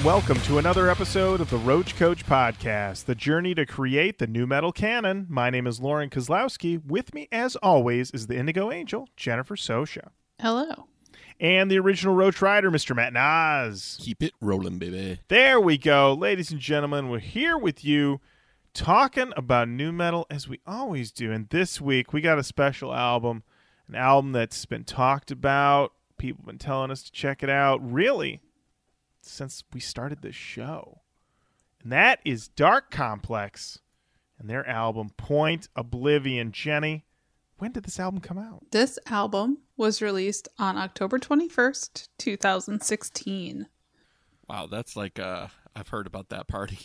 Hello and welcome to another episode of the Roach Koach Podcast, the journey to create the nu-metal canon. My name is Lauren Kozlowski. With me, as always, is the Indigo Angel, Jennifer Sosha. Hello. And the original Roach Rider, Mr. Matt Nas. Keep it rolling, baby. There we go. Ladies and gentlemen, we're here with you talking about nu-metal as we always do. And this week, we got a special album, an album that's been talked about. People have been telling us to check it out. Really, since we started this show. And that is Darke Complex and their album Point Oblivion. Jenny, when did this album come out? This album was released on October 21st, 2016. Wow, that's like uh I've heard about that party.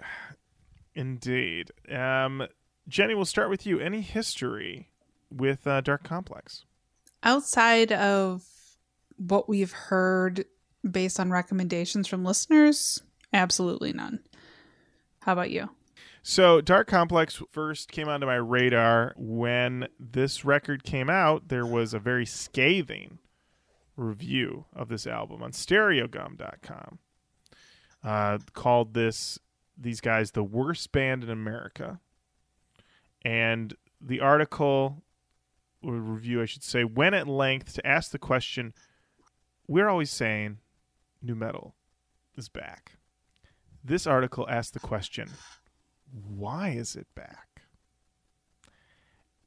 Indeed. Um, Jenny, we'll start with you. Any history with uh, Darke Complex? Outside of what we've heard based on recommendations from listeners, absolutely none. How about you? So, Darke Complex first came onto my radar when this record came out. There was a very scathing review of this album on stereogum.com. Uh, called this these guys the worst band in America. And the article or review I should say went at length to ask the question we're always saying nu-metal is back. This article asked the question why is it back?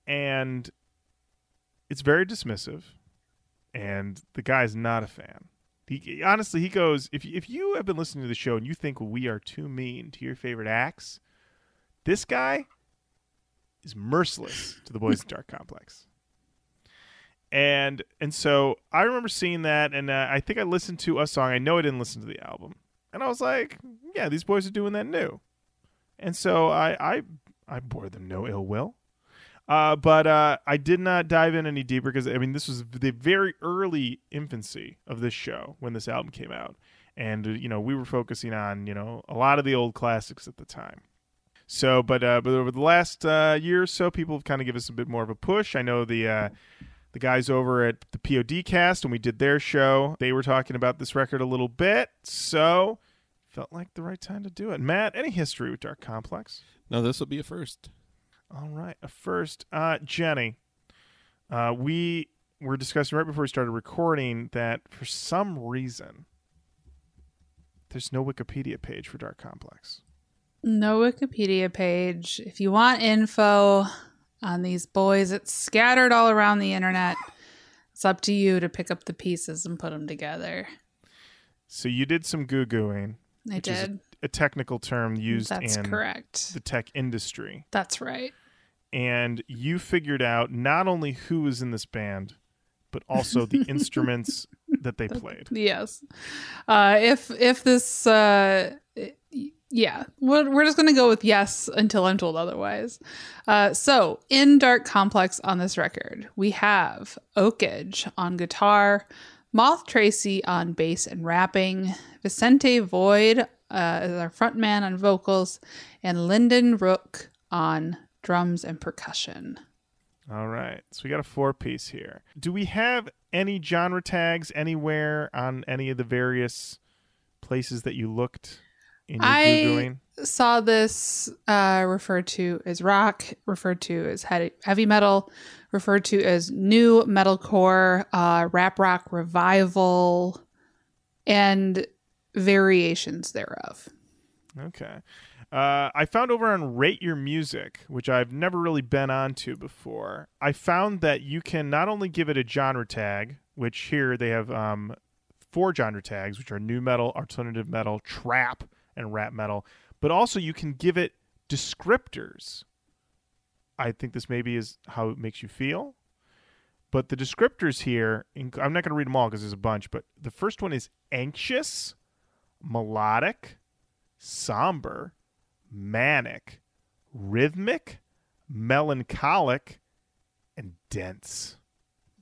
And it's very dismissive, and the guy's not a fan. He, honestly, he goes, if, if you have been listening to the show and you think we are too mean to your favorite acts, this guy is merciless to the boys Darke Complex. And and so I remember seeing that, and uh, I think I listened to a song. I know I didn't listen to the album, and I was like, "Yeah, these boys are doing that nu." And so I I I bore them no ill will. Uh, but uh, I did not dive in any deeper because I mean this was the very early infancy of this show when this album came out, and you know we were focusing on you know a lot of the old classics at the time. So, but uh, but over the last uh, year or so, people have kind of given us a bit more of a push. I know the uh, the guys over at the POD cast, and we did their show. They were talking about this record a little bit, so felt like the right time to do it. Matt, any history with Darke Complex? No, this will be a first. All right, a first. Uh, Jenny, uh, we were discussing right before we started recording that for some reason there's no Wikipedia page for Darke Complex. No Wikipedia page. If you want info on these boys, it's scattered all around the internet. It's up to you to pick up the pieces and put them together. So you did some goo gooing. I did. a, a technical term used That's in correct. the tech industry. That's right. and you figured out not only who was in this band, but also the instruments that they played. Yes. Uh, if if this, uh, yeah, we're, we're just gonna go with yes until I'm told otherwise. Uh, so in Darke Complex on this record, we have Oakage on guitar, Moth Tracy on bass and rapping, Vicente Void uh, as our frontman on vocals, and Lyndon Rook on drums and percussion. All right. So we got a four piece here. Do we have any genre tags anywhere on any of the various places that you looked I- saw this uh, referred to as rock, referred to as heavy metal, referred to as nu-metalcore, uh, rap rock revival, and variations thereof. Okay. Uh, I found over on Rate Your Music, which I've never really been onto before. I found that you can not only give it a genre tag, which here they have um, four genre tags, which are nu-metal, alternative metal, trap, and rap metal, but also you can give it descriptors. I think this maybe is how it makes you feel. But the descriptors here, I'm not going to read them all because there's a bunch, but the first one is anxious, melodic, somber, manic, rhythmic, melancholic, and dense.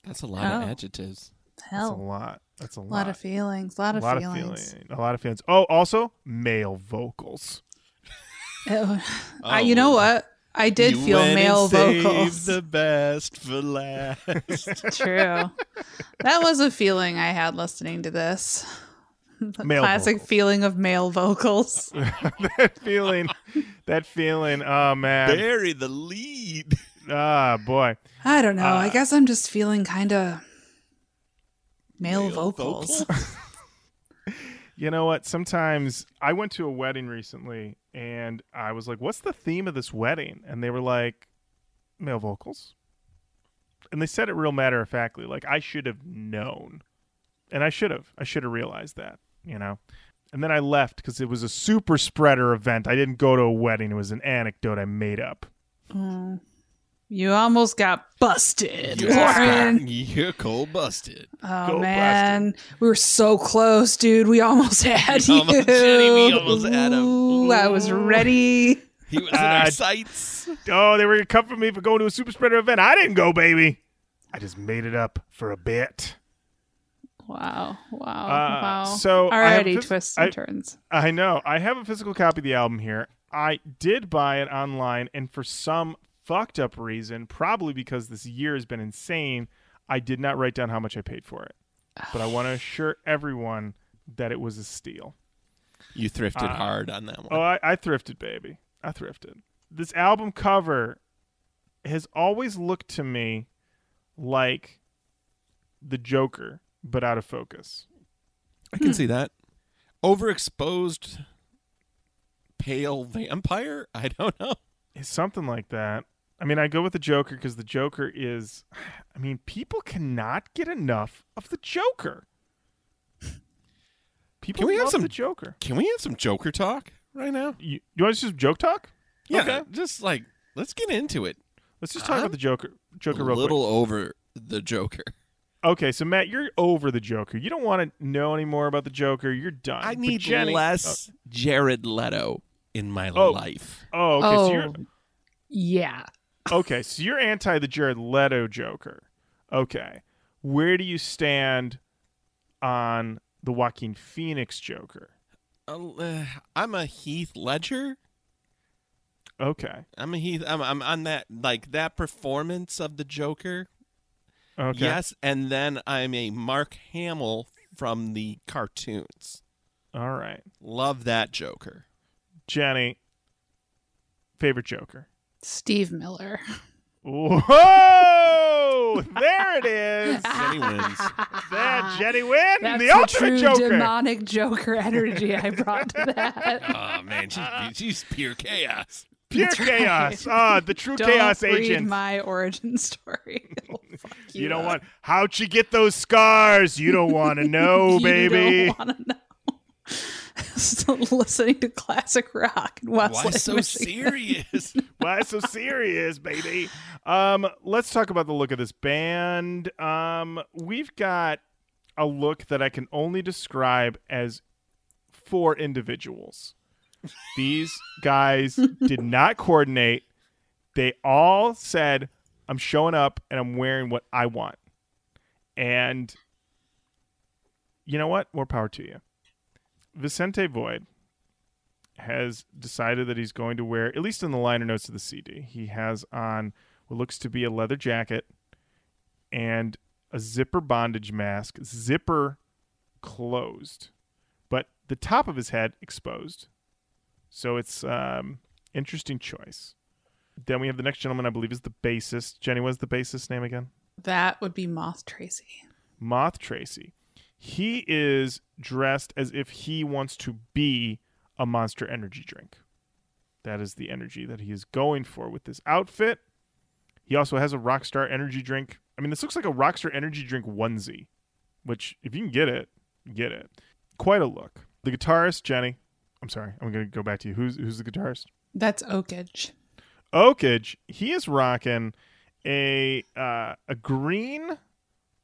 That's a lot Oh. of adjectives. That's a lot. That's a a lot. lot of feelings, a lot of a lot feelings. of feeling. A lot of feelings. Oh, also male vocals. Oh, I, Oh. you know what? I did You feel went male and saved vocals. the best for last. True. that was a feeling I had listening to this. Male Classic vocals. feeling of male vocals. that feeling, that feeling. Oh man, Bury the lead. ah boy. I don't know. I Uh, guess I'm just feeling kind of male, Male vocals. vocals? You know what? Sometimes I went to a wedding recently and I was like, what's the theme of this wedding? And they were like, male vocals. And they said it real matter of factly. Like, I should have known. And I should have. I should have realized that, you know? And then I left because it was a super spreader event. I didn't go to a wedding, it was an anecdote I made up. Oh. You almost got busted, You're, Lauren. you're cold busted. Oh Go man, we were so close, dude. We almost had We you. almost- Jenny, we almost had him. Ooh, I was ready. He was in Uh, our sights. Oh, they were going to come for me for going to a super spreader event. I didn't go, baby. I just made it up for a bit. Wow, wow, Uh, wow. so I already phys- twists and I- turns. I know. I have a physical copy of the album here. I did buy it online, and for some fucked up reason, probably because this year has been insane, I did not write down how much I paid for it. But I want to assure everyone that it was a steal. You thrifted Uh, hard on that one. Oh, I, I thrifted, baby. I thrifted. This album cover has always looked to me like the Joker, but out of focus. I can see that. Overexposed pale vampire? I don't know. It's something like that. I mean, I go with the Joker because the Joker is. I mean, people cannot get enough of the Joker. People Can we have love some- the Joker. Can we have some Joker talk right now? You, you want to just joke talk? Yeah, Okay. just like let's get into it. Let's just talk I'm about the Joker. Joker a real little over the Joker. Okay, so Matt, you're over the Joker. You don't want to know any more about the Joker. You're done. I need Jenny, less oh. Jared Leto in my Oh. life. Oh, okay. So oh, you're yeah. Okay. So you're anti the Jared Leto Joker. Okay, where do you stand on the Joaquin Phoenix Joker? Uh, I'm a Heath Ledger. Okay. I'm a Heath. I'm, I'm on that like that performance of the Joker. Okay. Yes, and then I'm a Mark Hamill from the cartoons. All right. Love that Joker. Jenny, favorite Joker. Steve Miller. Whoa! there it is. Jenny wins. That Jenny win. That's the the ultimate true Joker. demonic Joker energy I brought to that. oh man, she's, she's pure chaos. Pure That's chaos. right. Ah, the true Don't chaos read agent. my origin story. Fuck you you don't up. want. How'd she get those scars? You don't want to know, you baby. Don't want to know. Still listening to classic rock Westlake, Why so Michigan. serious? Why so serious, baby? Um, let's talk about the look of this band. Um, we've got a look that I can only describe as four individuals. These guys did not coordinate. They all said, I'm showing up and I'm wearing what I want. And you know what? More power to you. Vicente Void has decided that he's going to wear, at least in the liner notes of the CD, he has on what looks to be a leather jacket and a zipper bondage mask, zipper closed, but the top of his head exposed. So it's um interesting choice. Then we have the next gentleman, I believe, is the bassist. Jenny, what's the bassist name again? That would be Moth Tracy. Moth Tracy. He is dressed as if he wants to be a monster energy drink. That is the energy that he is going for with this outfit. He also has a Rockstar energy drink. I mean, this looks like a Rockstar energy drink onesie, which, if you can get it, get it. Quite a look. The guitarist, Jenny. I'm sorry, I'm going to go back to you. Who's, who's the guitarist? That's Oakage. Oakage, he is rocking a uh, a green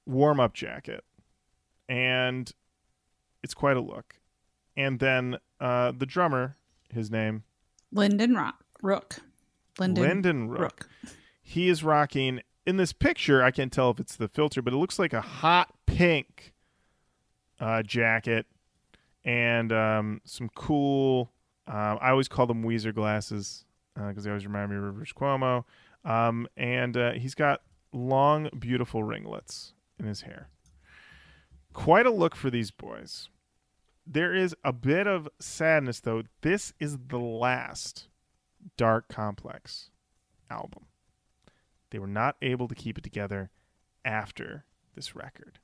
warm up jacket, and it's quite a look. And then uh, the drummer, his name Lyndon Rock. Rook. Lyndon, Lyndon Rook. Rook. He is rocking in this picture. I can't tell if it's the filter, but it looks like a hot pink uh, jacket and um, some cool. Um, I always call them Weezer glasses because they always remind me of Rivers Cuomo. Um, and uh, he's got long, beautiful ringlets in his hair. Quite a look for these boys. there is a bit of sadness though. This is the last Darke Complex album. They were not able to keep it together after this record.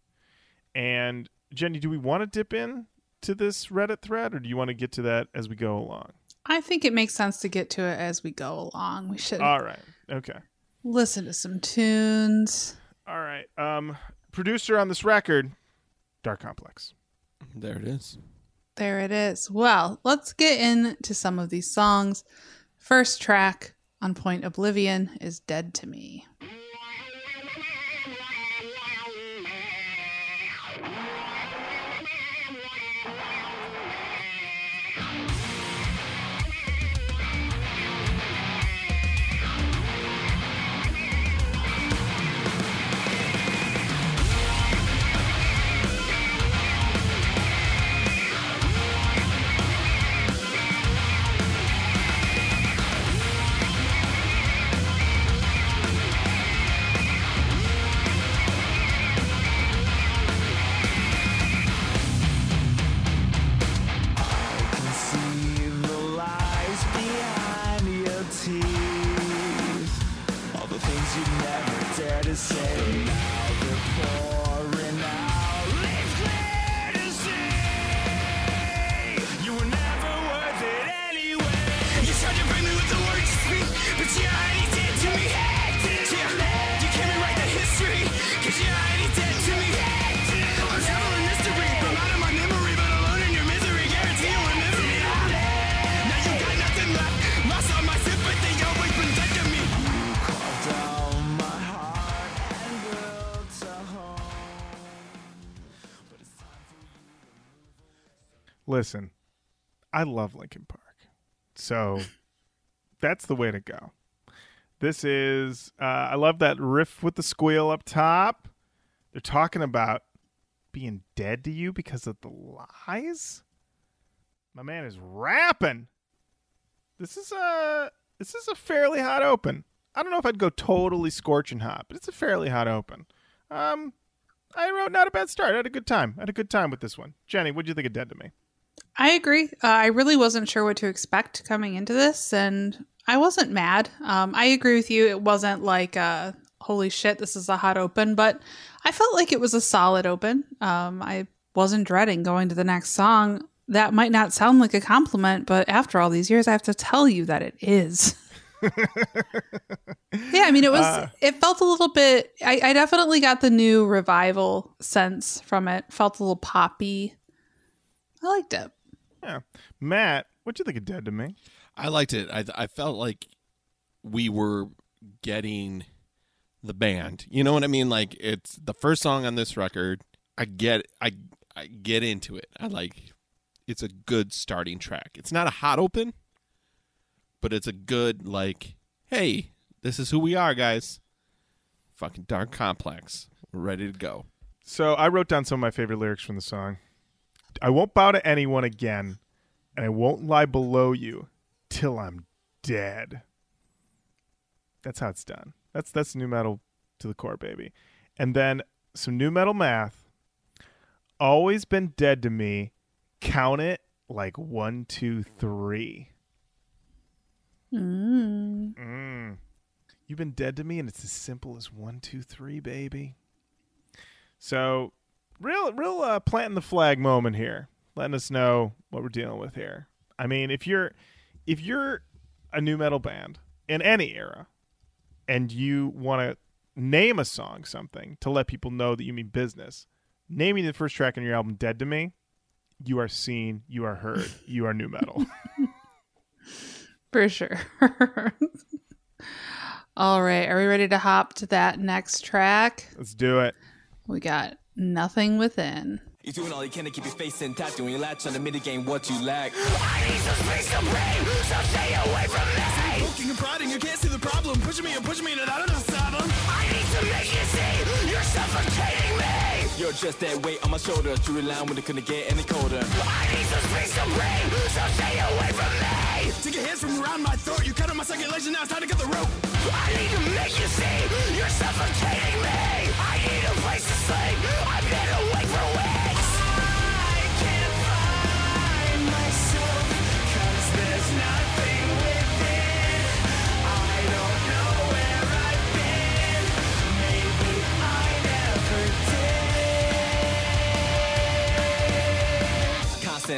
And Jenny, do we want to dip in to this Reddit thread or do you want to get to that as we go along? I think it makes sense to get to it as we go along. We should All right. Okay. listen to some tunes. All right. Um producer on this record, Darke Complex. There it is. There it is. Well, let's get into some of these songs. First track on Point Oblivion is Dead to Me. Listen, I love Linkin Park. So that's the way to go. This is, uh, I love that riff with the squeal up top. They're talking about being dead to you because of the lies. My man is rapping. This is a this is a fairly hot open. I don't know if I'd go totally scorching hot, but it's a fairly hot open. Um, I wrote not a bad start. I had a good time. I had a good time with this one. Jenny, what'd you think of Dead to Me? I agree. Uh, I really wasn't sure what to expect coming into this, and I wasn't mad. Um, I agree with you. It wasn't like, uh, holy shit, this is a hot open, but I felt like it was a solid open. Um, I wasn't dreading going to the next song. That might not sound like a compliment, but after all these years, I have to tell you that it is. yeah, I mean, it was, it felt a little bit, I, I definitely got the nu revival sense from it. Felt a little poppy. I liked it. Yeah. Matt, what'd you think of Dead to Me? I liked it. I I felt like we were getting the band. You know what I mean? Like it's the first song on this record. I get I I get into it. I like it's a good starting track. It's not a hot open, but it's a good like, hey, this is who we are, guys. Fucking Darke Complex. We're ready to go. So I wrote down some of my favorite lyrics from the song. I won't bow to anyone again, and I won't lie below you till I'm dead. That's how it's done. That's that's nu-metal to the core, baby. And then some nu-metal math. Always been dead to me. Count it like one, two, three. Mm. Mm. You've been dead to me, and it's as simple as one, two, three, baby. So, real, real uh, planting the flag moment here, letting us know what we're dealing with here. I mean, if you're, if you're a nu-metal band in any era, and you want to name a song something to let people know that you mean business, naming the first track on your album "Dead to Me," you are seen, you are heard, you are nu-metal. For sure. All right. Are we ready to hop to that next track? Let's do it. We got Nothing Within. You're doing all you can to keep your face intact, doing your latch on to mitigate what you lack. i need some space to Poking and prodding, you can't see the problem. Pushing me and pushing me and out of the saddle. I need to make you see you're suffocating me. You're just that weight on my shoulders. Drew a line when it couldn't get any colder. I need some space to breathe, so stay away from me. Take your hands from around my throat. You cut off my circulation, now it's time to cut the rope. I need to make you see you're suffocating me. I need a place to sleep. I've been awake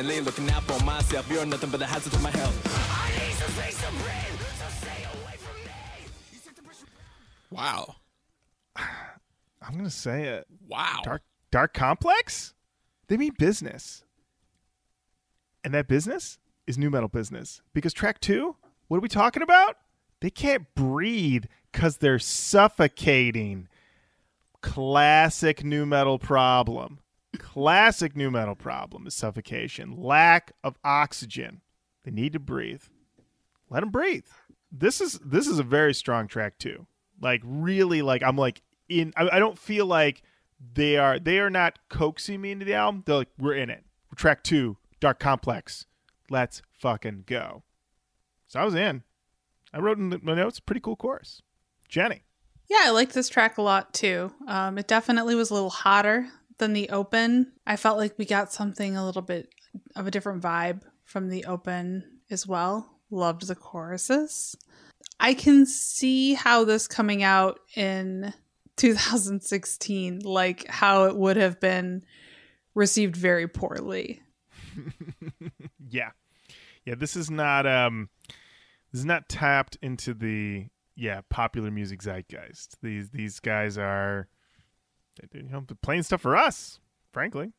constantly looking out for myself. You're nothing but a hazard to my health. I need some space to breathe, so stay away from me. You set the pressure- Wow. I'm gonna say it. Wow. Dark Darke Complex? They mean business. And that business is nu-metal business. Because track two, what are we talking about? They can't breathe because they're suffocating. Classic nu-metal problem. Classic nu-metal problem is suffocation. Lack of oxygen. They need to breathe. Let them breathe. This is this is a very strong track too. Like really, like I'm like in. I, I don't feel like they are they are not coaxing me into the album. They're like we're in it. Track two, Darke Complex. Let's fucking go. So I was in. I wrote in my notes. Pretty cool chorus. Jenny. Yeah, I liked this track a lot too. Um, it definitely was a little hotter than the open. I felt like we got something a little bit of a different vibe from the open as well. Loved the choruses. I can see how this coming out in 2016, like how it would have been received very poorly. Yeah, yeah. This is not um, this is not tapped into the yeah popular music zeitgeist. These these guys are, you know, they're playing stuff for us. Frankly,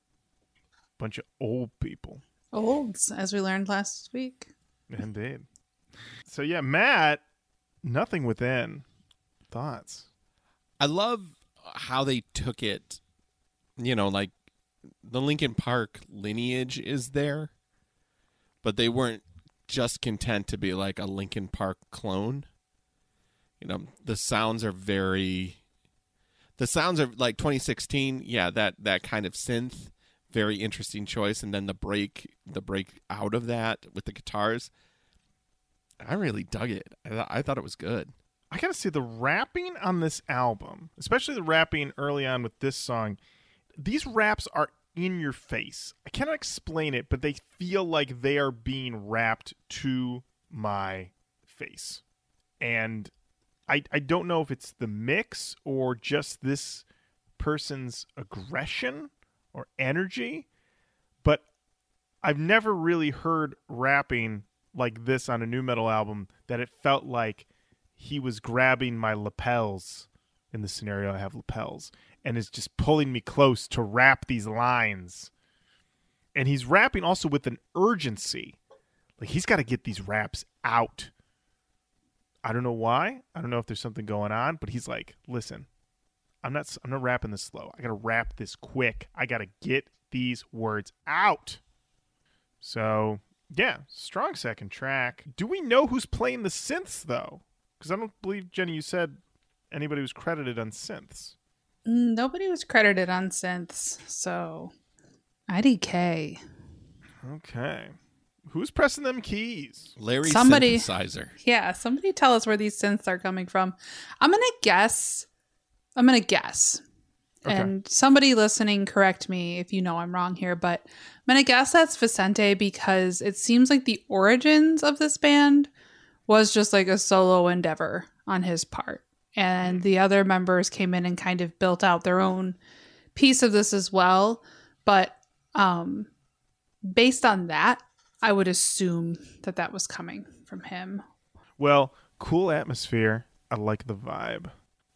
bunch of old people. Olds, as we learned last week. Indeed. So yeah, Matt, nothing within thoughts. I love how they took it. You know, like the Linkin Park lineage is there, but they weren't just content to be like a Linkin Park clone. You know, the sounds are very. The sounds are like 2016. Yeah, that that kind of synth, very interesting choice, and then the break, the break out of that with the guitars. I really dug it. I, th- I thought it was good. I gotta say the rapping on this album, especially the rapping early on with this song, these raps are in your face. I cannot explain it, but they feel like they are being rapped to my face. And I I don't know if it's the mix or just this person's aggression or energy, but I've never really heard rapping like this on a nu-metal album that it felt like he was grabbing my lapels in the scenario I have lapels and is just pulling me close to rap these lines. And he's rapping also with an urgency. Like he's got to get these raps out. I don't know why. I don't know if there's something going on, but he's like, "Listen, I'm not I'm not rapping this slow. I got to rap this quick. I got to get these words out." So, yeah, strong second track. Do we know who's playing the synths though? Because I don't believe Jenny, you said anybody was credited on synths. Mm, Nobody was credited on synths, so IDK. Okay, who's pressing them keys? Larry Somebody- synthesizer. Yeah, somebody tell us where these synths are coming from. I'm gonna guess. I'm gonna guess. Okay. And somebody listening, correct me if you know I'm wrong here, but I'm gonna guess that's Vicente because it seems like the origins of this band was just like a solo endeavor on his part. And the other members came in and kind of built out their own piece of this as well. But um, based on that, I would assume that that was coming from him Well, cool atmosphere. I like the vibe.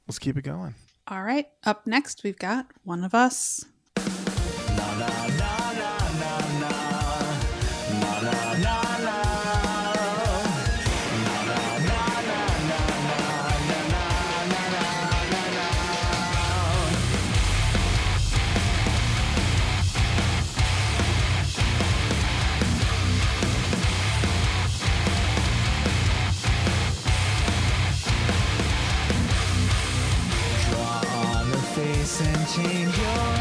Let's keep it going. All right. Up next, we've got One of Us. Draw on the change your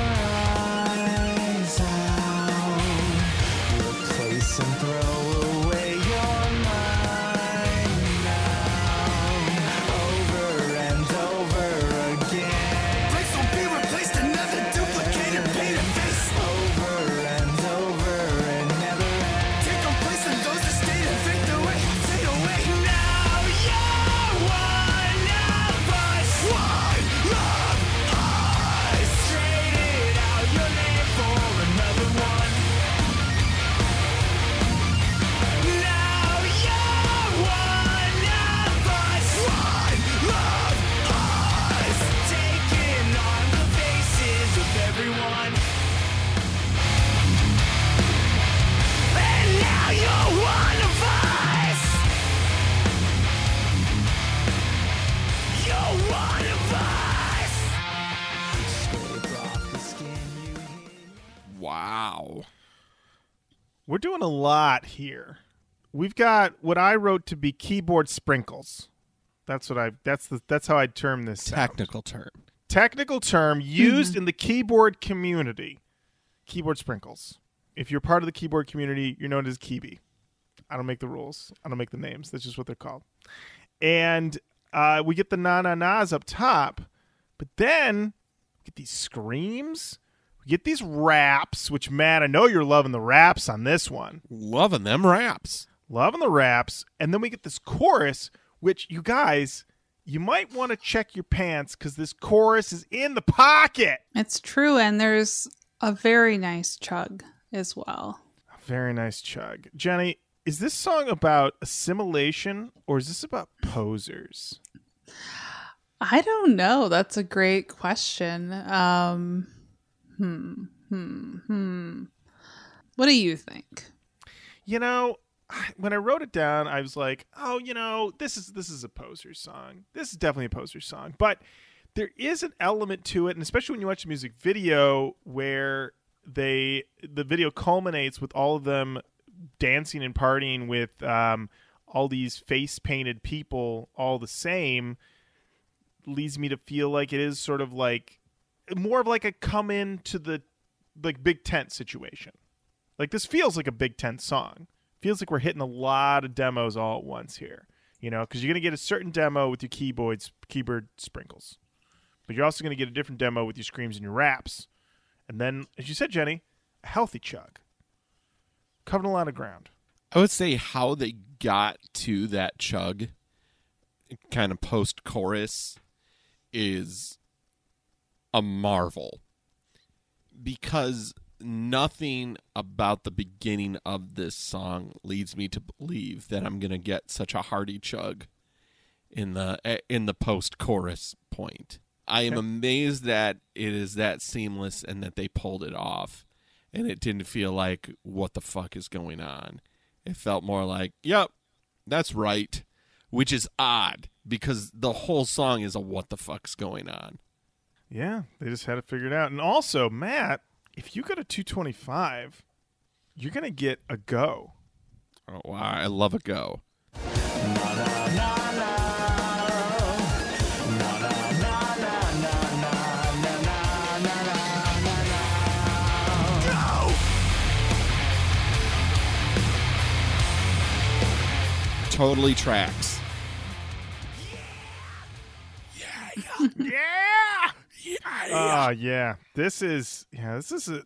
doing a lot here. We've got what I wrote to be keyboard sprinkles. That's what I. That's the. That's how I term this. sound. Technical term. technical term used in the keyboard community. Keyboard sprinkles. If you're part of the keyboard community, you're known as Kiwi. I don't make the rules. I don't make the names. That's just what they're called. And uh, we get the na na nas up top, but then we get these screams. We get these raps, which Matt, I know you're loving the raps on this one. Loving them raps. Loving the raps. And then we get this chorus, which you guys, you might want to check your pants because this chorus is in the pocket. It's true, and there's a very nice chug as well. A very nice chug. Jenny, is this song about assimilation or is this about posers? I don't know. That's a great question. Um, hmm, hmm, hmm. What do you think? You know, when I wrote it down, I was like, "Oh, you know, this is this is a poser song. This is definitely a poser song." But there is an element to it, and especially when you watch the music video where they the video culminates with all of them dancing and partying with um, all these face painted people all the same leads me to feel like it is sort of like more of like a come in to the like big tent situation. Like this feels like a big tent song. Feels like we're hitting a lot of demos all at once here you know because you're to get a certain demo with your keyboards keyboard sprinkles. But you're also to get a different demo with your screams and your raps. And then as you said jenny a healthy chug. Covering a lot of ground. I would say how they got to that chug kind of post chorus is a marvel because nothing about the beginning of this song leads me to believe that I'm going to get such a hearty chug in the eh, in the post chorus point. I am amazed that it is that seamless and that they pulled it off and it didn't feel like what the fuck is going on. It felt more like, yep, that's right, which is odd because the whole song is a what the fuck's going on. Yeah, they just had it figured out. And also, Matt, if you go to 225, you're going to get a go. Oh, wow, I love a go. Totally tracks. Yeah. Yeah. yeah! Oh, yeah. This is yeah, this is a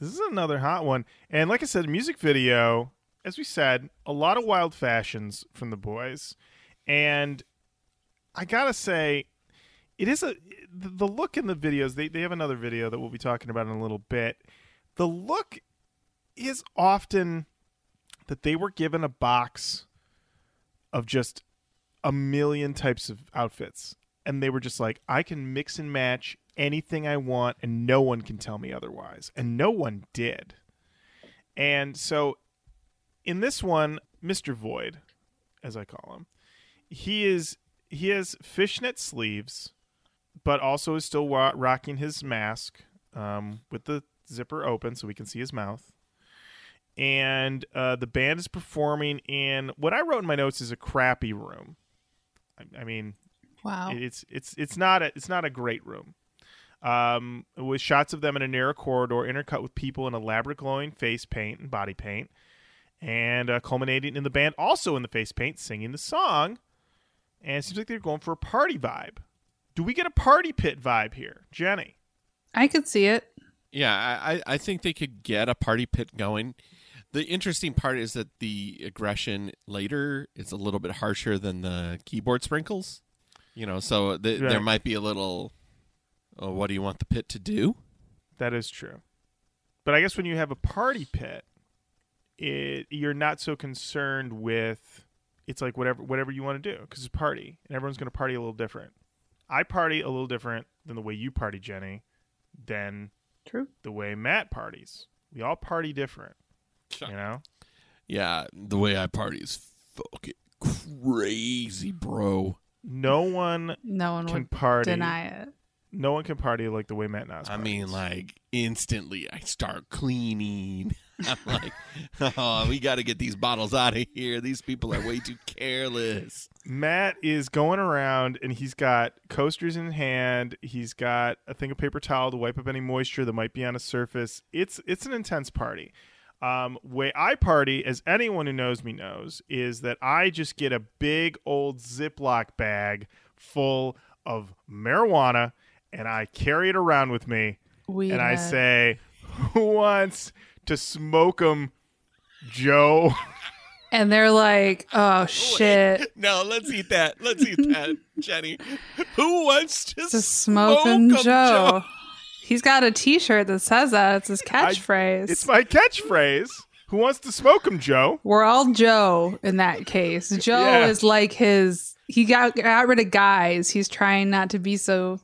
this is another hot one. And like I said, music video, as we said, a lot of wild fashions from the boys. And I got to say it is a the look in the videos. They they have another video that we'll be talking about in a little bit. The look is often that they were given a box of just a million types of outfits and they were just like I can mix and match anything I want and no one can tell me otherwise and no one did. And so in this one Mr. Void as I call him he is he has fishnet sleeves but also is still wa- rocking his mask um, with the zipper open so we can see his mouth and uh, the band is performing in what I wrote in my notes is a crappy room. I, I mean, Wow. it's it's it's not a it's not a great room. Um, with shots of them in a narrow corridor, intercut with people in elaborate glowing face paint and body paint, and uh, culminating in the band also in the face paint singing the song. And it seems like they're going for a party vibe. Do we get a party pit vibe here, Jenny? I could see it. Yeah, I, I I think they could get a party pit going. The interesting part is that the aggression later is a little bit harsher than the keyboard sprinkles. You know, so th- Right. there might be a little. Oh, what do you want the pit to do? That is true. But I guess when you have a party pit, it you're not so concerned with it's like whatever whatever you want to do because it's a party and everyone's going to party a little different. I party a little different than the way you party, Jenny, than True. the way Matt parties. We all party different, you know. Yeah, the way I party is fucking crazy, bro. No one No one can would party deny it. No one can party like the way Matt Nas. I mean, like instantly, I start cleaning. I'm like, oh, we got to get these bottles out of here. These people are way too careless. Matt is going around and he's got coasters in hand. He's got a thing of paper towel to wipe up any moisture that might be on a surface. It's it's an intense party. Um, way I party, as anyone who knows me knows, is that I just get a big old Ziploc bag full of marijuana and I carry it around with me We and I say, "Who wants to smoke 'em, Joe?" and they're like, "Oh shit, No, let's eat that. Let's eat that, Jenny. Who wants to, to smoke him, 'em, Joe." He's got a T-shirt that says that. It's his catchphrase. It's my catchphrase. Who wants to smoke him, Joe? We're all Joe in that case. Joe Yeah. is like his. He got got rid of guys. He's trying not to be so,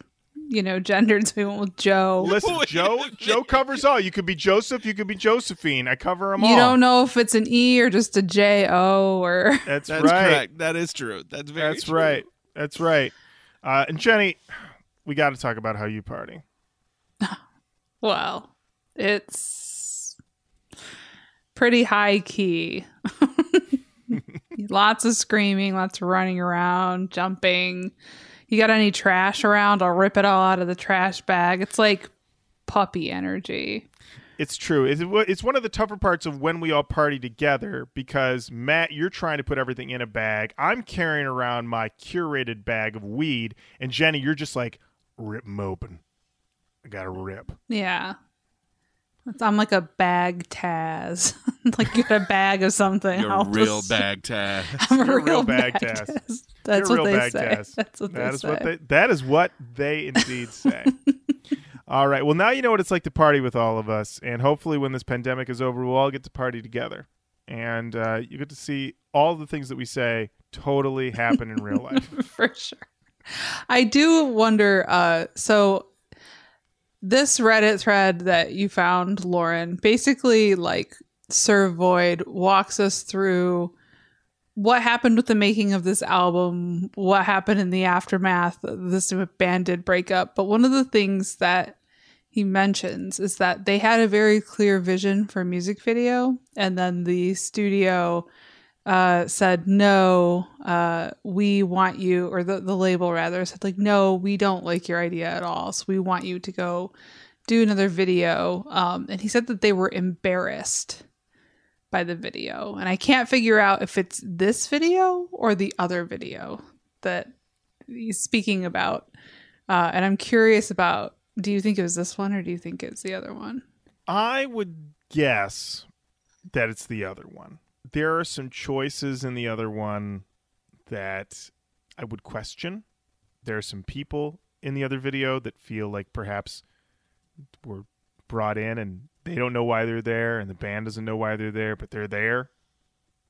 you know, gendered. So he went with Joe. Listen, Wait a Joe. minute. Joe covers all. You could be Joseph. You could be Josephine. I cover them all. You don't know if it's an E or just a J O or. That's, That's right. correct. That is true. That's very true. That's true. right. That's right. Uh, and Jenny, we got to talk about how you party. Well, it's pretty high key. lots of screaming, lots of running around, jumping. You got any trash around? I'll rip it all out of the trash bag. It's like puppy energy. It's true. It's, it's one of the tougher parts of when we all party together because Matt, you're trying to put everything in a bag. I'm carrying around my curated bag of weed, and Jenny, you're just like rip 'em open. I got to rip. Yeah. It's- I'm like a bag Taz. like you're a bag of something. You're a I'll real just- bag tag. I'm a You're a real, real bag, bag Taz. Taz. That's You're what real they bag say. Taz. That's what That they is say. what they that is what they indeed say. all right. Well, now you know what it's like to party with all of us, and hopefully, when this pandemic is over, we'll all get to party together, and uh, you get to see all the things that we say totally happen in real life. for sure. I do wonder. Uh, so this Reddit thread that you found, Lauren, basically like Sir Void walks us through what happened with the making of this album, what happened in the aftermath of this band did break. But one of the things that he mentions is that they had a very clear vision for music video, and then the studio uh, said, No, uh, we want you, or the, the label rather said, like, no, we don't like your idea at all. So we want you to go do another video. Um, and he said that they were embarrassed by the video. And I can't figure out if it's this video or the other video that he's speaking about. Uh, and I'm curious about do you think it was this one or do you think it's the other one? I would guess that it's the other one. There are some choices in the other one that I would question. There are some people in the other video that feel like perhaps were brought in and they don't know why they're there and the band doesn't know why they're there, but they're there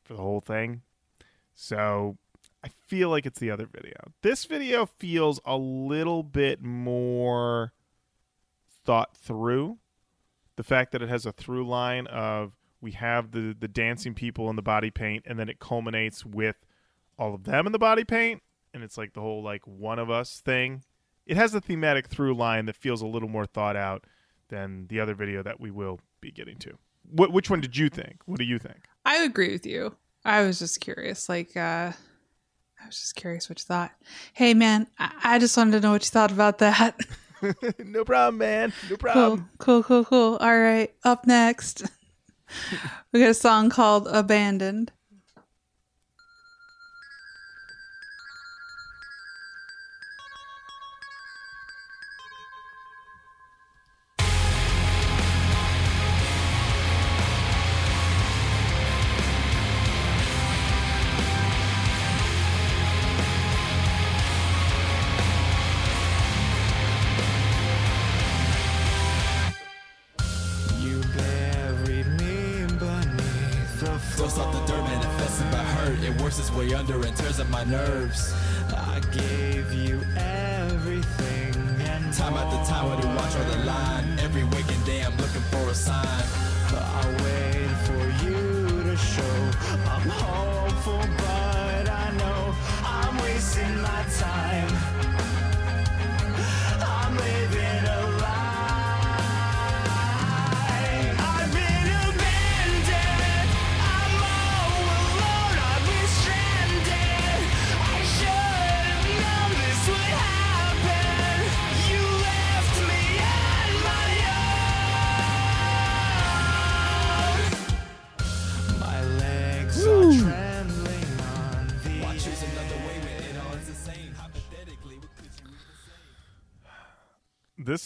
for the whole thing. So I feel like it's the other video. This video feels a little bit more thought through. The fact that it has a through line of we have the the dancing people in the body paint and then it culminates with all of them in the body paint and it's like the whole like one of us thing. It has a thematic through line that feels a little more thought out than the other video that we will be getting to. Wh- which one did you think? What do you think? I agree with you. I was just curious. Like, uh, I was just curious what you thought. Hey, man, I, I just wanted to know what you thought about that. no problem, man. No problem cool, cool, cool, cool. All right, up next, we got a song called "Abandoned."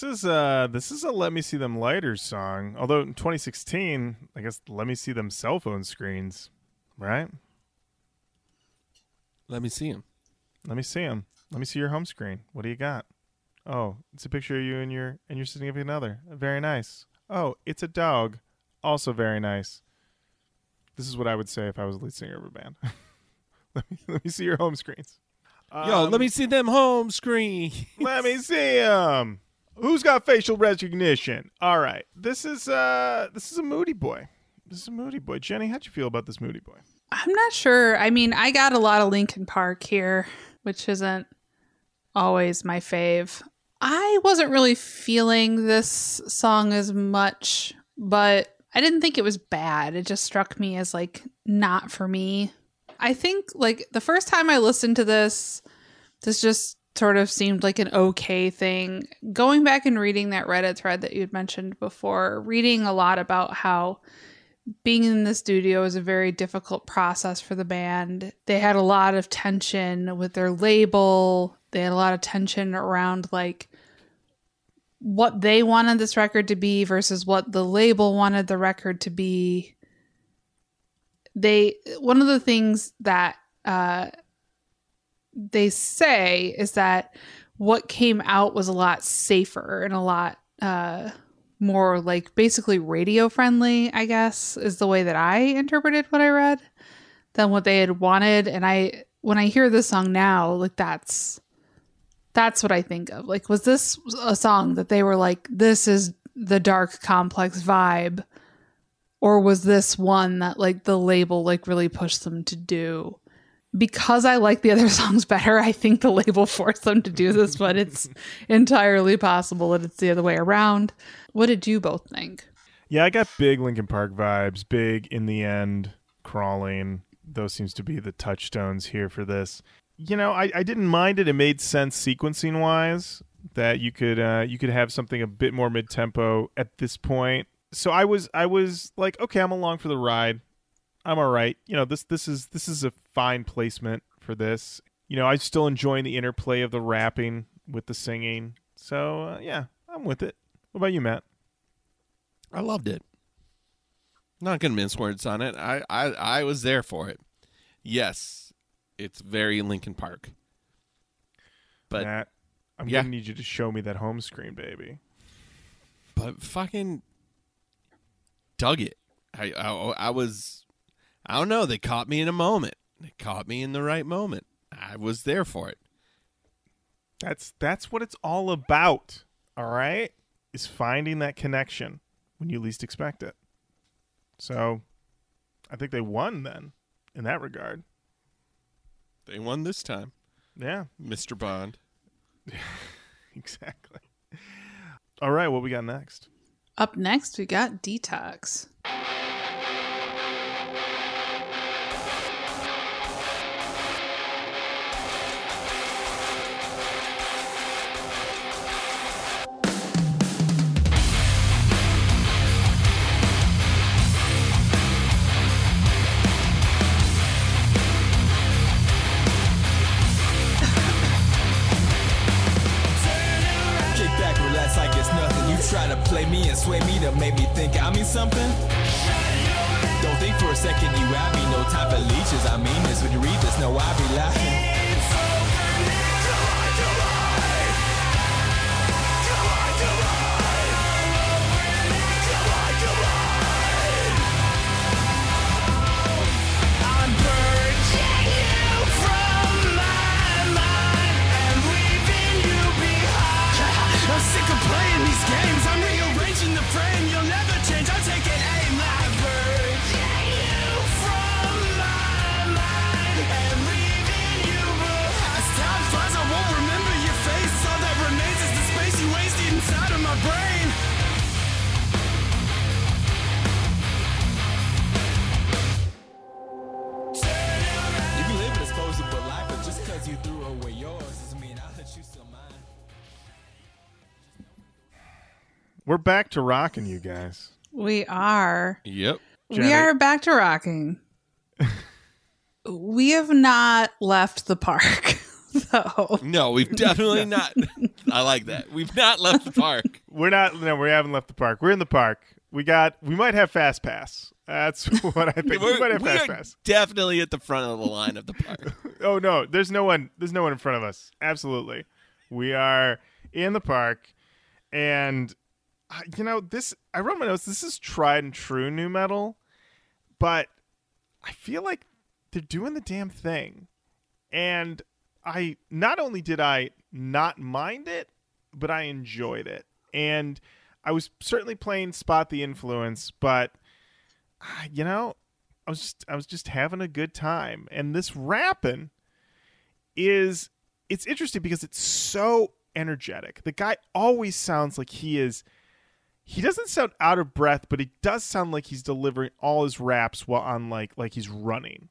Is uh this is a Let Me See Them Lighters song. Although in 2016, I guess Let Me See Them cell phone screens, right? Let me see him. Let me see them. Let me see your home screen. What do you got? Oh, it's a picture of you and your and you're your significant other. Very nice. Oh, it's a dog. Also very nice. This is what I would say if I was a lead singer of a band. let me let me see your home screens. Yo, Um, let me see them home screen. let me see them. Who's got facial recognition? All right. This is uh this is a moody boy. This is a moody boy. Jenny, how'd you feel about this moody boy? I'm not sure. I mean, I got a lot of Linkin Park here, which isn't always my fave. I wasn't really feeling this song as much, but I didn't think it was bad. It just struck me as like not for me. I think like the first time I listened to this, this just sort of seemed like an okay thing. Going back and reading that Reddit thread that you'd mentioned before, reading a lot about how being in the studio is a very difficult process for the band. They had a lot of tension with their label. They had a lot of tension around like what they wanted this record to be versus what the label wanted the record to be. They one of the things that uh they say is that what came out was a lot safer and a lot uh more like basically radio friendly, I guess, is the way that I interpreted what I read than what they had wanted. And I, when I hear this song now, like that's, that's what I think of. Like, was this a song that they were like, this is the Darke Complex vibe? Or was this one that like the label like really pushed them to do? Because I like the other songs better, I think the label forced them to do this, but it's entirely possible that it's the other way around. What did you both think? Yeah, I got big Linkin Park vibes. Big in the end, crawling. Those seems to be the touchstones here for this. You know, I, I didn't mind it. It made sense sequencing wise that you could uh, you could have something a bit more mid tempo at this point. So I was I was like, okay, I'm along for the ride. I'm all right. You know, this this is this is a fine placement for this. You know, I'm still enjoying the interplay of the rapping with the singing. So uh, yeah, I'm with it. What about you, Matt? I loved it. Not gonna mince words on it. I, I I was there for it. Yes, it's very Linkin Park. But Matt, I'm Yeah. gonna need you to show me that home screen, baby. but fucking dug it. I, I I was I don't know. They caught me in a moment. They caught me in the right moment. I was there for it. That's that's what it's all about. All right, is finding that connection when you least expect it. So, I think they won then, in that regard. They won this time, Yeah, Mister Bond. exactly. All right, what we got next? Up next, we got Detox. Something. We're back to rocking, you guys. We are. Yep. We are back to rocking. we have not left the park. though. No, we've definitely not. I like that. We've not left the park. We're not. No, we haven't left the park. We're in the park. We got. We might have fast pass. That's what I think. we We're, might have we fast pass. definitely at the front of the line of the park. Oh no, there's no one. There's no one in front of us. Absolutely, we are in the park, and you know this. I wrote my notes. This is tried and true nu metal, but I feel like they're doing the damn thing, and I not only did I not mind it, but I enjoyed it, and I was certainly playing spot the influence, but uh, you know I was just I was just having a good time. And this rapping is it's interesting because it's so energetic. The guy always sounds like he is he doesn't sound out of breath, but he does sound like he's delivering all his raps while on like like he's running.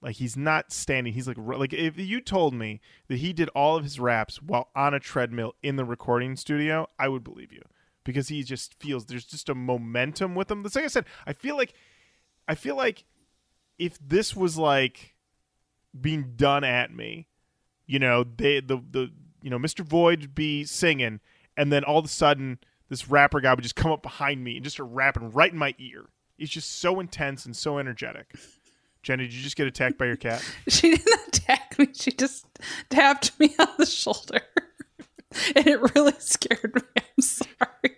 Like he's not standing. He's like like if you told me that he did all of his raps while on a treadmill in the recording studio, I would believe you because he just feels there's just a momentum with him. That's like I said. I feel like I feel like if this was like being done at me, you know, they the the you know Mr. Void would be singing, and then all of a sudden this rapper guy would just come up behind me and just start rapping right in my ear. It's just so intense and so energetic. Jenny, did you just get attacked by your cat? She didn't attack me. She just tapped me on the shoulder. and it really scared me. I'm sorry.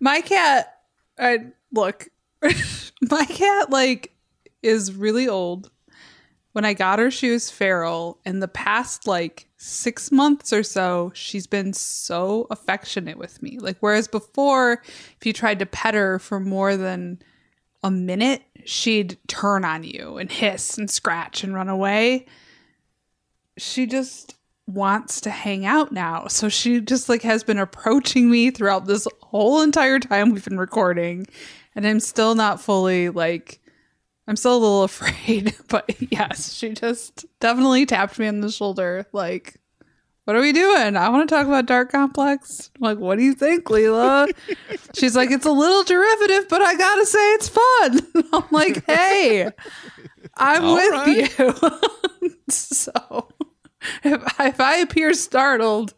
My cat, I look, my cat like is really old. When I got her, she was feral. In the past like six months or so, she's been so affectionate with me. Like, whereas before, if you tried to pet her for more than a minute, she'd turn on you and hiss and scratch and run away. She just wants to hang out now. So she just like has been approaching me throughout this whole entire time we've been recording. And I'm still not fully like I'm still a little afraid, but yes, she just definitely tapped me on the shoulder like what are we doing? I want to talk about Darke Complex. I'm like, what do you think, Leela? She's like, it's a little derivative, but I gotta say it's fun. I'm like, hey, I'm All with right. you. so if, if I appear startled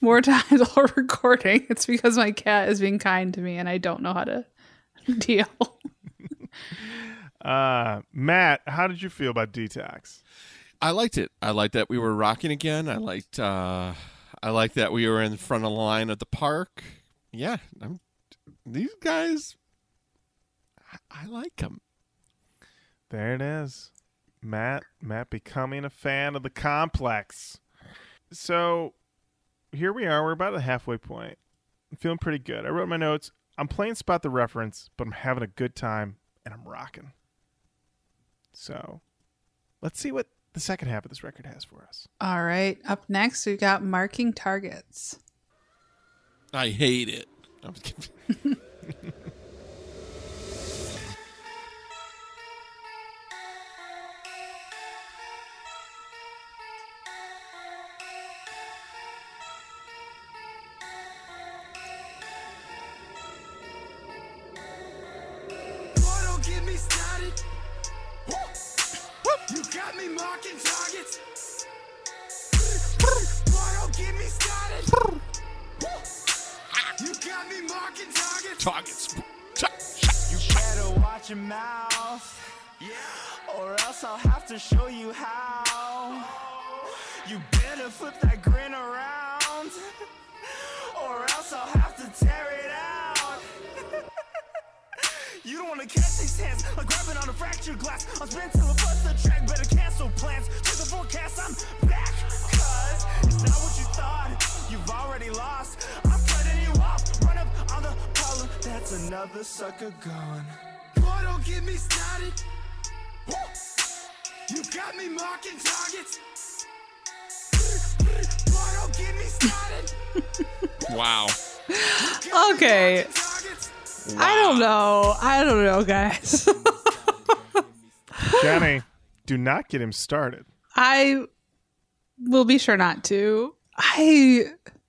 more times while recording, it's because my cat is being kind to me and I don't know how to deal. Uh, Matt, how did you feel about Detox? I liked it. I liked that we were rocking again. I liked. uh I liked that we were in front of the line at the park. Yeah, I'm, these guys. I, I like them. There it is. Matt Matt becoming a fan of the complex. So here we are, we're about at the halfway point. I'm feeling pretty good. I wrote my notes. I'm playing spot the reference, but I'm having a good time and I'm rocking. So let's see what the second half of this record has for us. All right. Up next, we've got marking targets. I hate it. Okay. Targets. I don't know. I don't know, guys. Jenny, do not get him started. I will be sure not to. I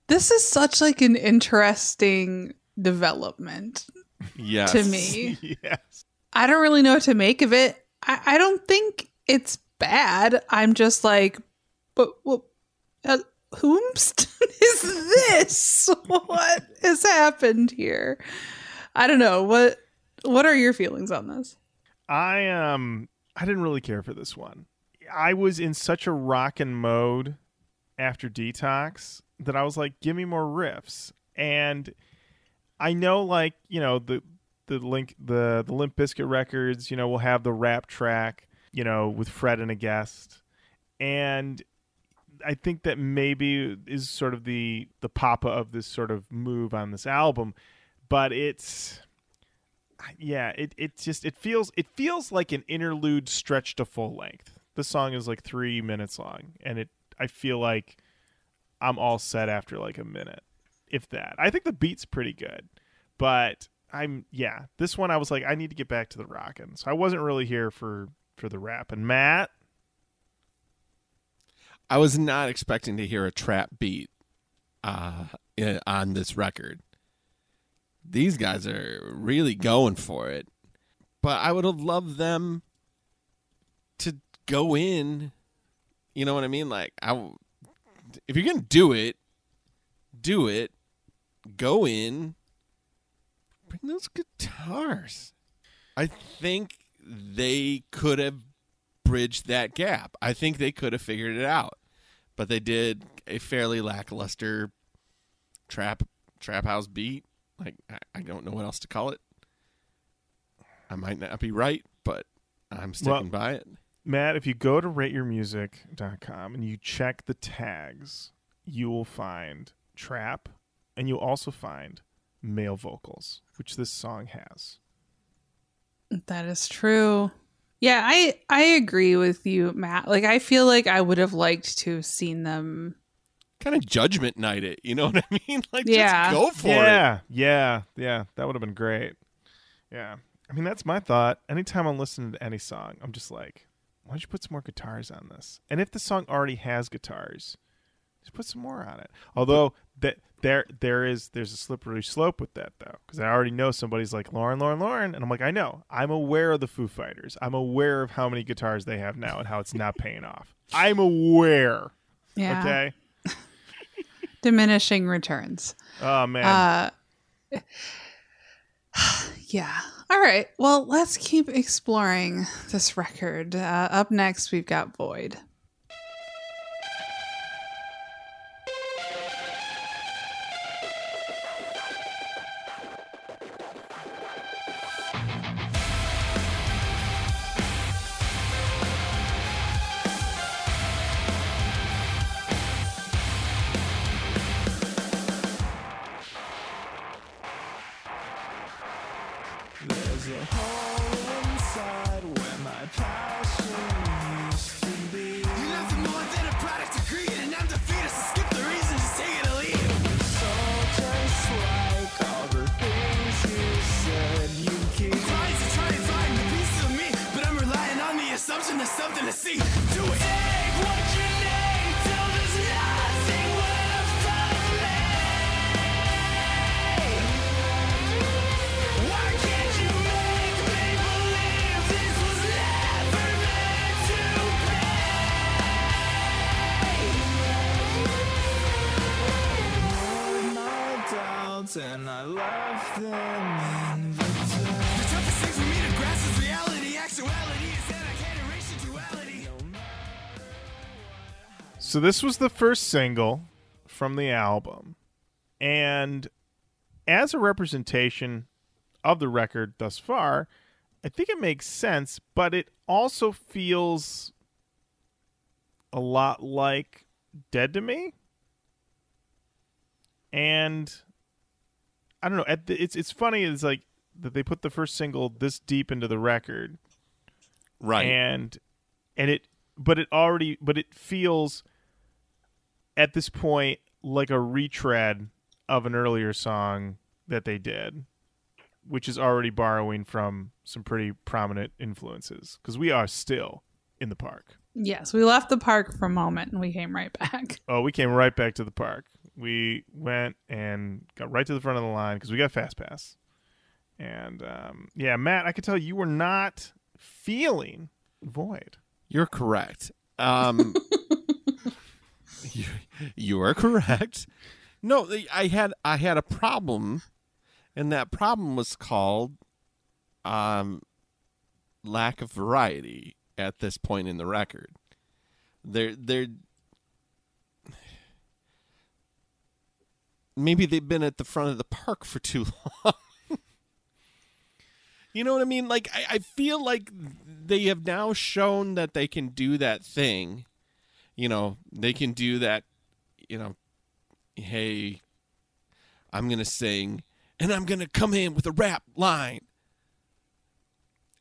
this is such like an interesting development Yes. to me. yes. I don't really know what to make of it. I, I don't think it's bad. I'm just like, but well, uh, whomst is this? what has happened here? I don't know. What what are your feelings on this? I um I didn't really care for this one. I was in such a rockin' mode after detox that I was like, give me more riffs. And I know like, you know, the the link the the Limp Bizkit records, you know, will have the rap track, you know, with Fred and a guest. And I think that maybe is sort of the the papa of this sort of move on this album, but it's yeah, it it just it feels it feels like an interlude stretched to full length. The song is like three minutes long, and it I feel like I'm all set after like a minute, if that. I think the beat's pretty good, but I'm yeah. This one I was like I need to get back to the rockin', so I wasn't really here for for the rap. And Matt, I was not expecting to hear a trap beat uh, on this record. These guys are really going for it, but I would have loved them to go in. You know what I mean? Like, I, if you're gonna do it, do it. Go in. Bring those guitars. I think they could have bridged that gap. I think they could have figured it out, but they did a fairly lackluster trap trap house beat. Like I, I don't know what else to call it. I might not be right, but I'm sticking Well- by it. Matt, if you go to rateyourmusic.com and you check the tags, you will find trap, and you'll also find male vocals, which this song has. That is true. Yeah, I I agree with you, Matt. Like I feel like I would have liked to have seen them. Kind of judgment night it. You know what I mean? Like Yeah. just go for it. yeah, yeah, yeah. That would have been great. Yeah. I mean, that's my thought. Anytime I'm listening to any song, I'm just like, why don't you put some more guitars on this? And if the song already has guitars, just put some more on it. Although that there there is there's a slippery slope with that though, because I already know somebody's like Lauren, Lauren, Lauren, and I'm like, I know. I'm aware of the Foo Fighters. I'm aware of how many guitars they have now and how it's not paying off. I'm aware. Yeah. Okay. Diminishing returns. Oh man. Uh Yeah. All right. Well, let's keep exploring this record. Uh, up next, we've got Void. So this was the first single from the album, and as a representation of the record thus far, I think it makes sense, but it also feels a lot like Dead to Me. And I don't know, at the, it's it's funny it's like that they put the first single this deep into the record Right. and and it but it already but it feels at this point like a retread of an earlier song that they did which is already borrowing from some pretty prominent influences because we are still in the park Yes, we left the park for a moment and we came right back. oh we came right back to the park we went and got right to the front of the line because we got fast pass and um, yeah matt i could tell you were not feeling void You're correct. Um, You, you are correct. No, I had I had a problem, and that problem was called um, lack of variety at this point in the record. They're they're maybe they've been at the front of the park for too long. you know what I mean? Like I, I feel like they have now shown that they can do that thing. You know, they can do that. You know, hey, I'm gonna sing, and I'm gonna come in with a rap line.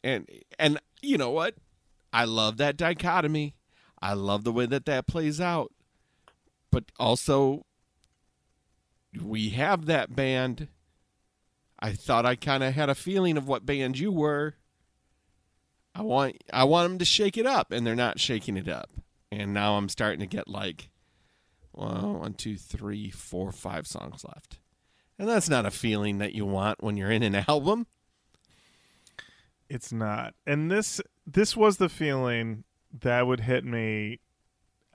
And and you know what? I love that dichotomy. I love the way that that plays out. But also, we have that band. I thought I kind of had a feeling of what band you were. I want I want them to shake it up, and they're not shaking it up. And now I'm starting to get like, well, one, two, three, four, five songs left, and that's not a feeling that you want when you're in an album. It's not. And this this was the feeling that would hit me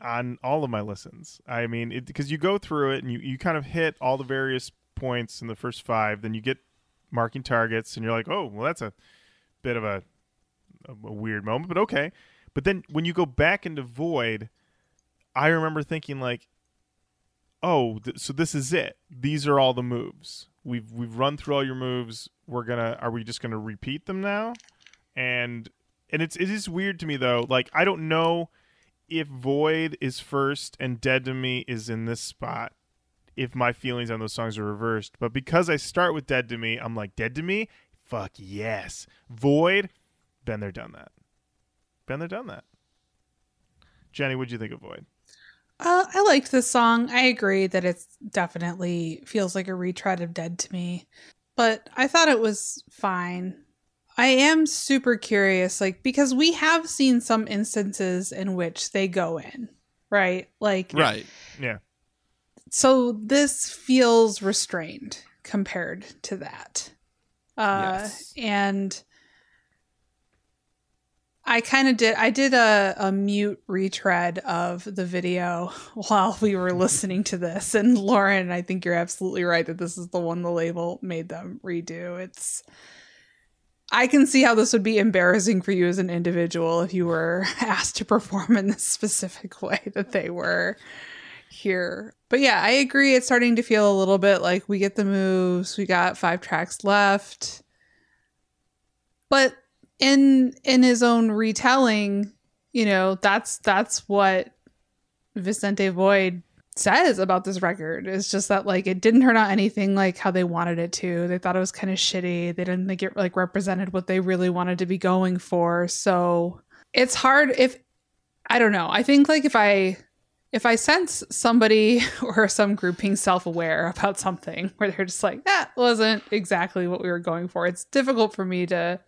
on all of my listens. I mean, because you go through it and you, you kind of hit all the various points in the first five, then you get marking targets, and you're like, oh, well, that's a bit of a, a, a weird moment, but okay. But then when you go back into Void, I remember thinking like, oh, th- so this is it. These are all the moves. We've we've run through all your moves. We're gonna. Are we just gonna repeat them now? And and it's it is weird to me though. Like I don't know if Void is first and Dead to Me is in this spot. If my feelings on those songs are reversed, but because I start with Dead to Me, I'm like Dead to Me. Fuck yes. Void. Been there, done that. Been there, done that. Jenny, what'd you think of Void? Uh, I liked this song. I agree that it's definitely feels like a retread of Dead to me, but I thought it was fine. I am super curious, like, because we have seen some instances in which they go in, right? Like, Right. Yeah. so this feels restrained compared to that. Uh, Yes. And I kind of did. I did a, a mute retread of the video while we were listening to this. And Lauren, I think you're absolutely right that this is the one the label made them redo. It's. I can see how this would be embarrassing for you as an individual if you were asked to perform in this specific way that they were here. But yeah, I agree. It's starting to feel a little bit like we get the moves. We got five tracks left. But in in his own retelling, you know, that's that's what Vicente Void says about this record. It's just that like it didn't turn out anything like how they wanted it to. They thought it was kind of shitty. They didn't think it like represented what they really wanted to be going for. So it's hard if I don't know. I think like if I if I sense somebody or some group being self aware about something where they're just like, that wasn't exactly what we were going for, it's difficult for me to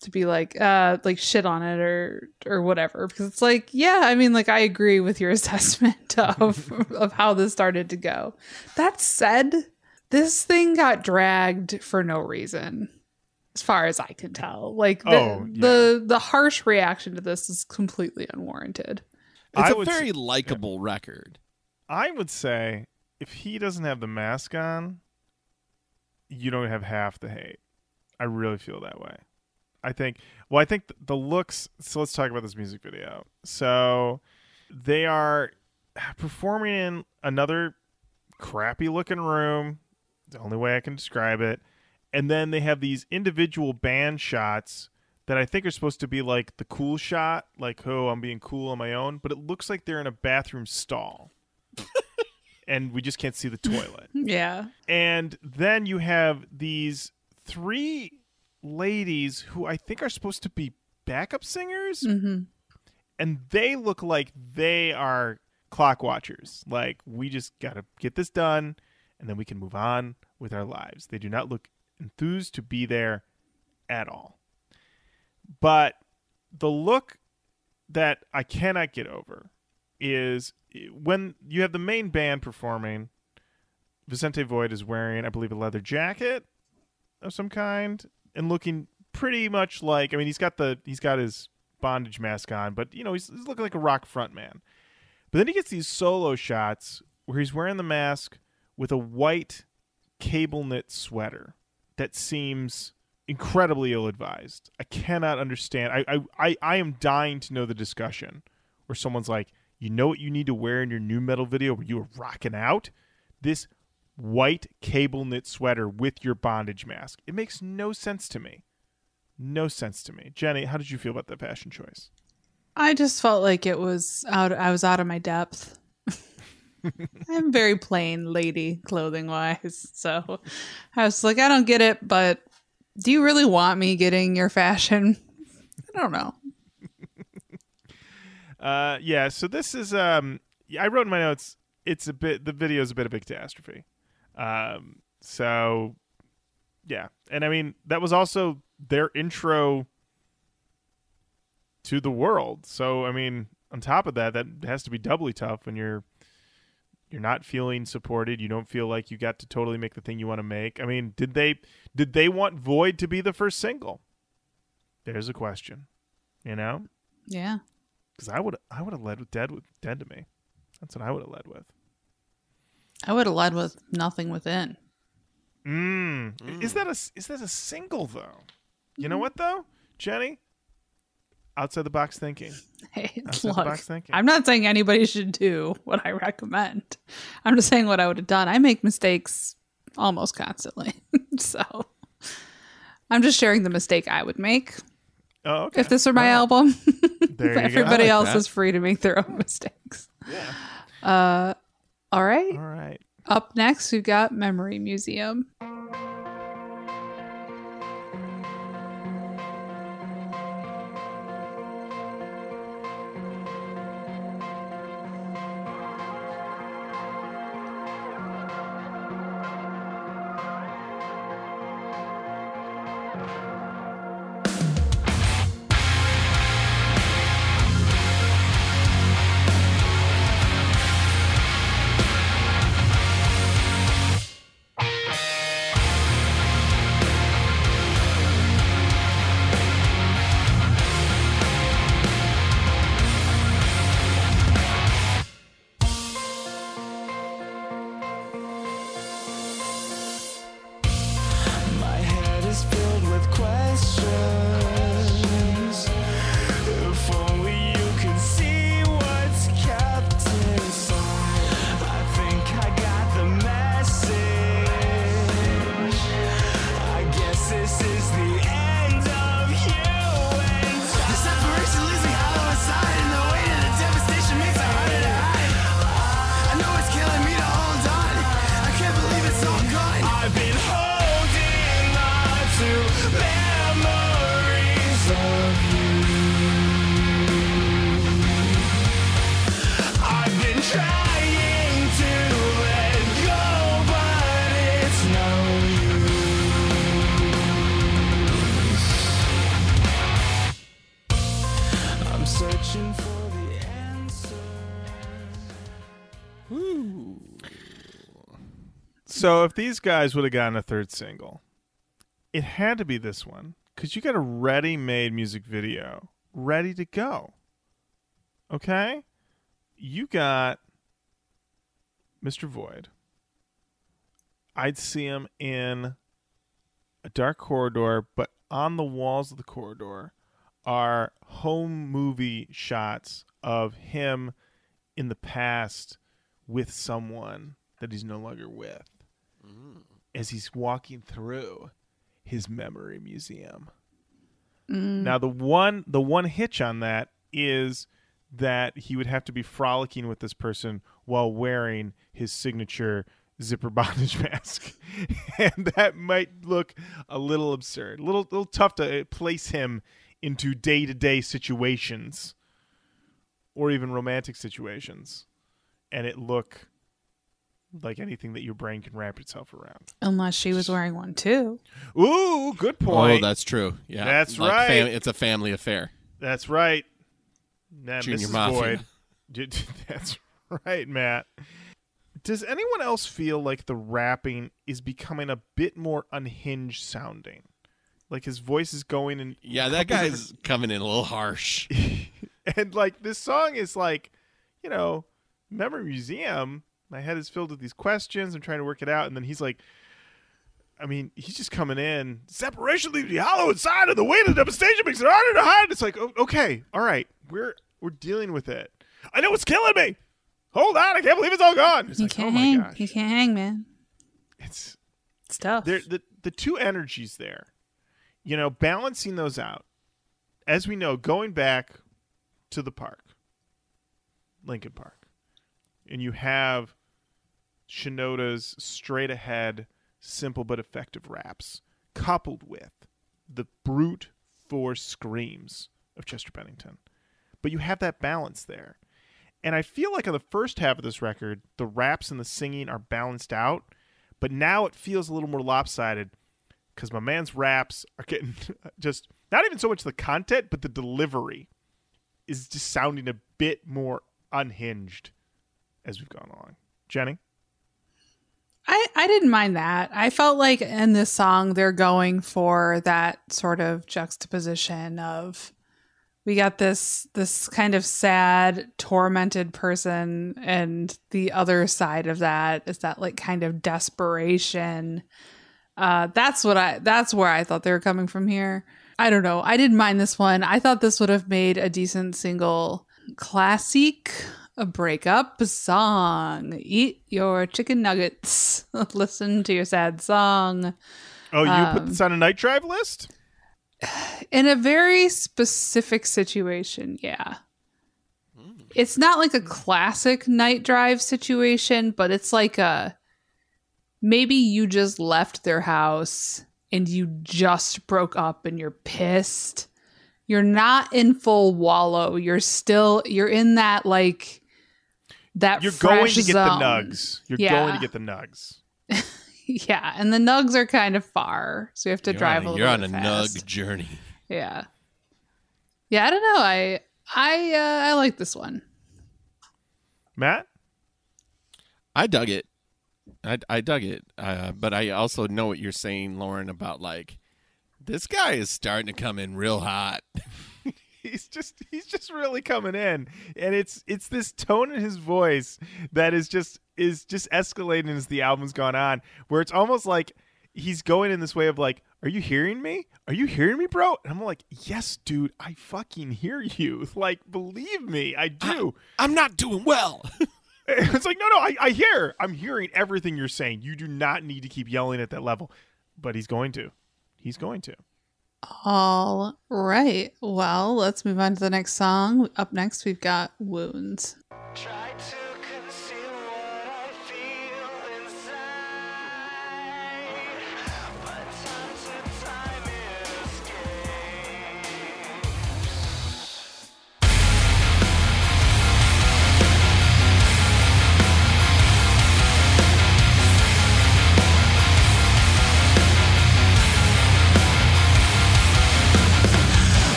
to be like uh like shit on it or or whatever because it's like yeah i mean like i agree with your assessment of of how this started to go that said this thing got dragged for no reason as far as i can tell like the Oh, yeah. the, the harsh reaction to this is completely unwarranted It's I a very s- likable record. I would say if he doesn't have the mask on, you don't have half the hate. I really feel that way. I think. Well, I think the looks. So let's talk about this music video. So they are performing in another crappy looking room. The only way I can describe it. And then they have these individual band shots that I think are supposed to be like the cool shot, like oh I'm being cool on my own, but it looks like they're in a bathroom stall. and we just can't see the toilet. yeah And then you have these three ladies who I think are supposed to be backup singers, hmm and they look like they are clock watchers. Like we just got to get this done, and then we can move on with our lives. They do not look enthused to be there at all. But the look that I cannot get over is when you have the main band performing. Vicente Void is wearing, I believe, a leather jacket of some kind and looking pretty much like I mean he's got the he's got his bondage mask on, but you know he's, he's looking like a rock front man. But then he gets these solo shots where he's wearing the mask with a white cable knit sweater that seems incredibly ill advised. I cannot understand. I, I, I, I am dying to know the discussion where someone's like, you know what you need to wear in your nu metal video where you are rocking out? This white cable knit sweater with your bondage mask. It makes no sense to me. No sense to me. Jenny, how did you feel about that fashion choice? I just felt like it was out. I was out of my depth. I'm very plain lady clothing wise, so I was like, I don't get it. But do you really want me getting your fashion? I don't know. Uh, yeah. So this is um, I wrote in my notes. It's a bit. The video is a bit of a catastrophe. Um, so yeah, and I mean that was also their intro to the world. So I mean, on top of that, that has to be doubly tough when you're you're not feeling supported. You don't feel like you got to totally make the thing you want to make. I mean, did they did they want Void to be the first single? There's a question. You know, Yeah. because I would I would have led with Dead with Dead to me. That's what I would have led with. I would have led with nothing within. Mm. Is that a is that a single though? You know what though, Jenny? Outside the box thinking. Hey, Outside the look, box thinking. I'm not saying anybody should do what I recommend. I'm just saying what I would have done. I make mistakes almost constantly. so I'm just sharing the mistake I would make Oh, okay. if this were my Well, album. there you. Everybody like else that. is free to make their own mistakes. Yeah. Uh, all right. All right. Up next, we've got Memory Museum. So if these guys would have gotten a third single, it had to be this one because you got a ready-made music video ready to go. Okay, you got Mr. Void. I'd see him in a dark corridor, but on the walls of the corridor are home movie shots of him in the past with someone that he's no longer with as he's walking through his memory museum. Mm. Now the one the one hitch on that is that he would have to be frolicking with this person while wearing his signature zipper bondage mask. and that might look a little absurd. A little little tough to uh, place him into day-to-day situations or even romantic situations and it look like anything that your brain can wrap itself around. Unless she was wearing one too. Ooh, good oh, point. Oh, that's true. Yeah, That's Like right. fam- it's a family affair. That's right. Nah, Junior Mrs. Mafia. Boyd. That's right, Matt. Does anyone else feel like the rapping is becoming a bit more unhinged sounding? Like his voice is going and Yeah, that guy's coming in a little harsh. and like this song is like, you know, Memory Museum, my head is filled with these questions. I'm trying to work it out, and then he's like, I mean, he's just coming in. Separation leaves me hollow inside, and the weight of devastation makes it harder to hide. It's like, okay, all right, we're we're dealing with it. I know it's killing me. Hold on, I can't believe it's all gone. It's You like, can't oh my hang. gosh, You can't hang, man. it's It's tough. The the two energies there, you know, balancing those out. As we know, going back to the park, Linkin Park, and you have Shinoda's straight ahead, simple but effective raps, coupled with the brute force screams of Chester Bennington. But you have that balance there. And I feel like on the first half of this record, the raps and the singing are balanced out, but now it feels a little more lopsided because my man's raps are getting just not even so much the content, but the delivery is just sounding a bit more unhinged as we've gone along. Jenny? I, I didn't mind that. I felt like in this song they're going for that sort of juxtaposition of we got this this kind of sad, tormented person, and the other side of that is that like kind of desperation. Uh, that's what I that's where I thought they were coming from here. I don't know. I didn't mind this one. I thought this would have made a decent single classic a breakup song. Eat your chicken nuggets. Listen to your sad song. Oh, you put Um, this on a night drive list? In a very specific situation, yeah. It's not like a classic night drive situation, but it's like a maybe you just left their house and you just broke up and you're pissed. You're not in full wallow. You're still you're in that like that You're going to get zone. the nugs. You're Yeah. going to get the nugs. Yeah, and the nugs are kind of far, so you have to You're drive on a a, little you're on a bit fast. nug journey. Yeah. Yeah, I don't know. I I uh, I like this one. Matt? I dug it. I, I dug it. Uh, but I also know what you're saying, Lauren, about like this guy is starting to come in real hot. he's just he's just really coming in. And it's it's this tone in his voice that is just is just escalating as the album's gone on where it's almost like he's going in this way of like are you hearing me? Are you hearing me bro? And i'm like yes dude i fucking hear you. Like believe me i do. I'm not doing well. it's like no no I, I hear. I'm hearing everything you're saying. You do not need to keep yelling at that level. But he's going to. He's going to All right. Well, let's move on to the next song. Up next, we've got Wounds.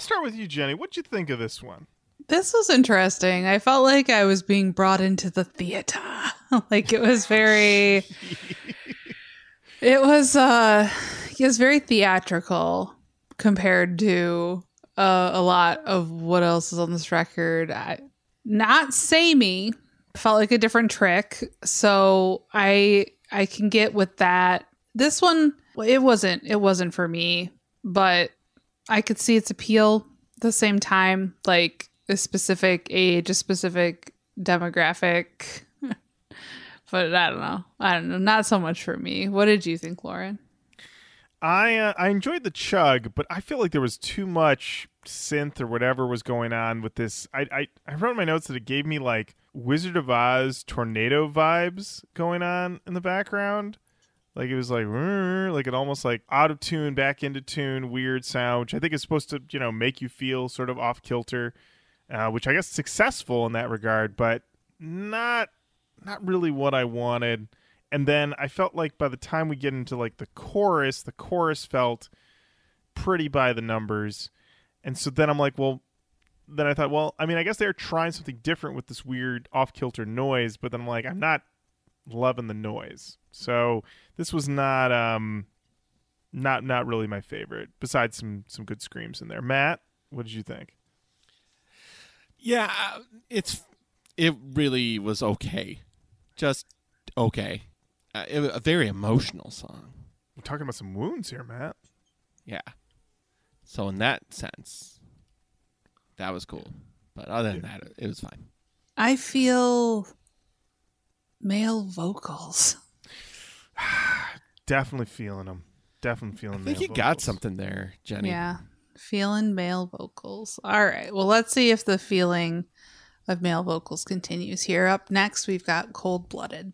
I'll start with you jenny what'd you think of this one This was interesting. I felt like I was being brought into the theater. like it was very It was uh it was very theatrical compared to uh, a lot of what else is on this record. I, not samey. Felt like a different trick. So I I can get with that. This one it wasn't. It wasn't for me, but I could see its appeal. At the same time, like a specific age, a specific demographic. but I don't know. I don't know. Not so much for me. What did you think, Lauren? I uh, I enjoyed the chug, but I feel like there was too much synth or whatever was going on with this. I I, I wrote in my notes that it gave me like Wizard of Oz tornado vibes going on in the background. Like it was like like it almost like out of tune, back into tune, weird sound, which I think is supposed to you know make you feel sort of off kilter, uh, which I guess successful in that regard, but not not really what I wanted. And then I felt like by the time we get into like the chorus, the chorus felt pretty by the numbers. And so then I'm like, well, then I thought, well, I mean, I guess they're trying something different with this weird off kilter noise, but then I'm like, I'm not loving the noise. So this was not um not not really my favorite, besides some some good screams in there. Matt, what did you think? Yeah, uh, it's it really was okay, just okay. Uh, it, was a very emotional song. We're talking about some wounds here, Matt. Yeah. So in that sense, that was cool. But other than that, it, it was fine. I feel male vocals. Definitely feeling them. Definitely feeling. I feeling. think male you got something there, Jenny. Yeah. Feeling male vocals. All right. Well, let's see if the feeling of male vocals continues here. Up next, we've got Cold Blooded.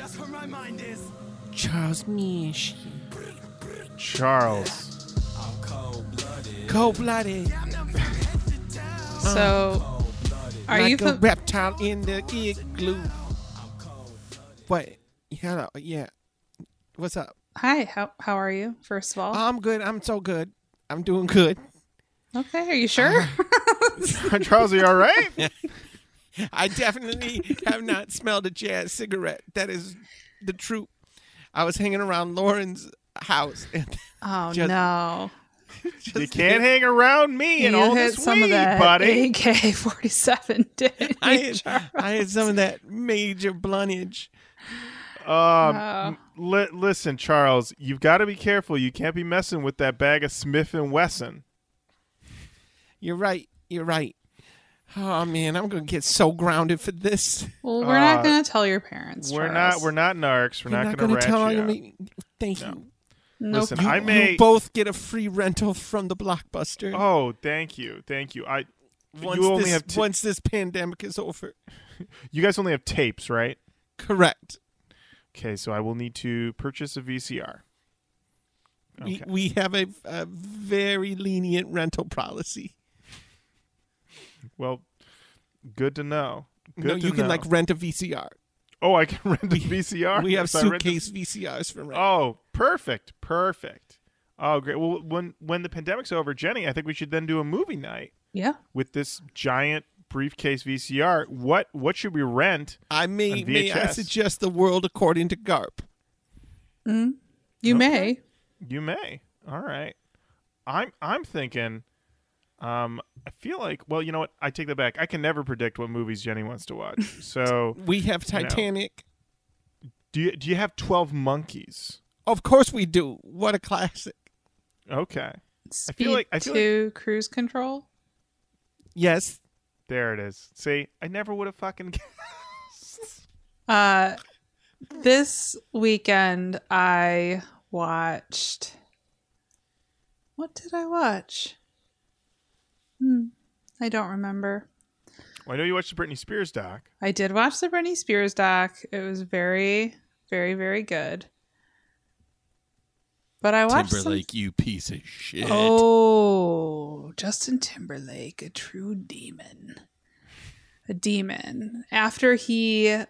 Just where my mind is. Charles Mish. Charles. I'm cold blooded. Cold blooded. Yeah, I'm never head to town. So, are like you a fa- reptile in the igloo. What? Yeah, yeah. What's up? Hi, how how are you? First of all. I'm good. I'm so good. I'm doing good. okay, are you sure? Uh-huh. Charles, are you all right? I definitely have not smelled a jazz cigarette. That is the truth. I was hanging around Lauren's house and oh Just- no. just you can't hang around me and all hit this some weed, of that buddy. AK forty seven, didn't I had, I had some of that major bluntage. Um, Oh. li- listen, Charles, you've got to be careful. You can't be messing with that bag of Smith and Wesson. You're right. You're right. Oh man, I'm gonna get so grounded for this. Well, we're not Uh, going to tell your parents. We're Charles. not. We're not narcs. We're You're not, not going gonna tell rat you out. me. Thank No. you. Nope. Listen, You, I you may. both get a free rental from the blockbuster. Oh, thank you, thank you. I. once you only this, have t- once this pandemic is over. You guys only have tapes, right? Correct. Okay, so I will need to purchase a VCR. We, we have a, a very lenient rental policy. Well, good to know. Good no, to you can know. like rent a VCR. Oh, I can rent a VCR. We have If I rent the- suitcase VCRs for rent. Oh, perfect, perfect. Oh, great. Well, when when the pandemic's over, Jenny, I think we should then do a movie night Yeah. with this giant briefcase VCR. What what should we rent? I may On may I suggest the world according to Garp. Mm. You may. You may. All right. I'm I'm thinking. Um, I feel like. Well, you know what? I take that back. I can never predict what movies Jenny wants to watch. So, We have You know. Titanic. do you do you have Twelve Monkeys? Of course we do. What a classic. Okay. Speed I feel like- I feel to cruise control. Yes. There it is. See, I never would have fucking guessed. Uh, this weekend I watched. What did I watch? Hmm, I don't remember. Well, I know you watched the Britney Spears doc. I did watch the Britney Spears doc. It was very, very, very good. But I watched some- Timberlake, you piece of shit. Oh, Justin Timberlake, a true demon. A demon. After he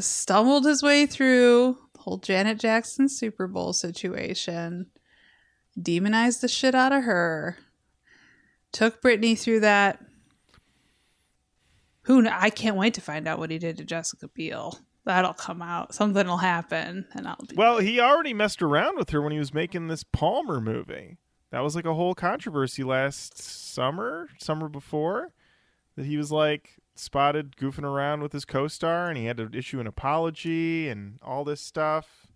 stumbled his way through the whole Janet Jackson Super Bowl situation, demonized the shit out of her, took Britney through that. Who kn- I can't wait to find out what he did to Jessica Biel. That'll come out. Something will happen, and I'll be Well, he already messed around with her when he was making this Palmer movie. That was like a whole controversy last summer, summer before, that he was like spotted goofing around with his co-star, and he had to issue an apology and all this stuff.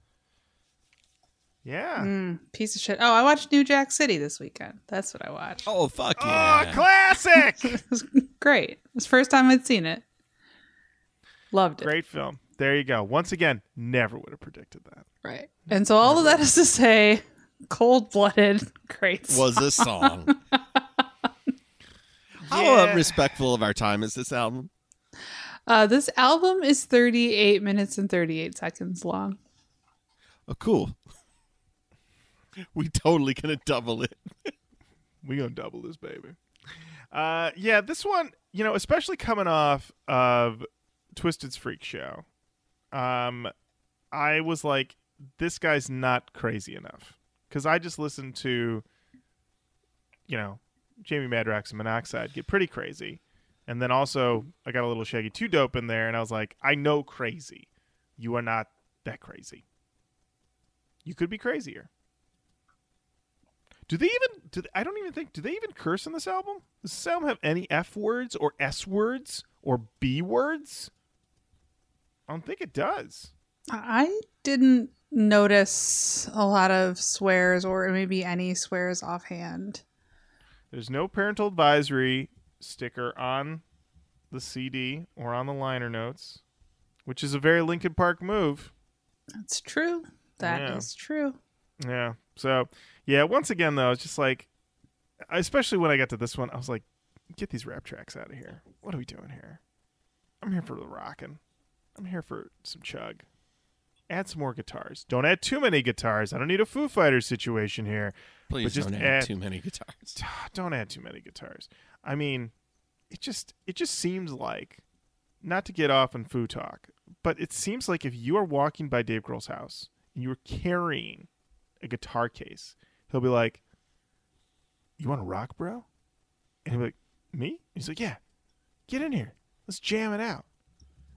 Yeah. Mm, piece of shit. Oh, I watched New Jack City this weekend. That's what I watched. Oh fuck Oh, yeah! classic! It was great. It was the first time I'd seen it. Loved it. Great film. There you go. Once again, never would have predicted that. Right. And so all of that is to say, cold blooded, great. was a song. How Yeah. uh, respectful of our time is this album? Uh, this album is 38 minutes and 38 seconds long. Oh, cool. We totally gonna double it. we gonna double this baby. Uh, yeah, this one, you know, especially coming off of Twiztid's Freek Show, um, I was like, this guy's not crazy enough because I just listened to, you know, Jamie Madrox and Monoxide get pretty crazy, and then also I got a little Shaggy Two Dope in there, and I was like, I know crazy, you are not that crazy. You could be crazier. Do they even? Do they, I don't even think. Do they even curse in this album? Does this album have any F words or S words or B words? I don't think it does. I didn't notice a lot of swears or maybe any swears offhand. There's no parental advisory sticker on the CD or on the liner notes, which is a very Linkin Park move. That's true. That is Yeah. true. Yeah. So yeah, once again though, it's just like, especially when I got to this one, I was like, get these rap tracks out of here. What are we doing here? I'm here for the rocking. I'm here for some chug. Add some more guitars. Don't add too many guitars. I don't need a Foo Fighters situation here. Please don't add, add- too many guitars. Ah, don't add too many guitars. I mean, it just it just seems like not to get off on Foo talk, but it seems like if you are walking by Dave Grohl's house and you are carrying a guitar case, he'll be like, "You want to rock, bro?" And he'll be like, "Me?" He's like, "Yeah, get in here. Let's jam it out."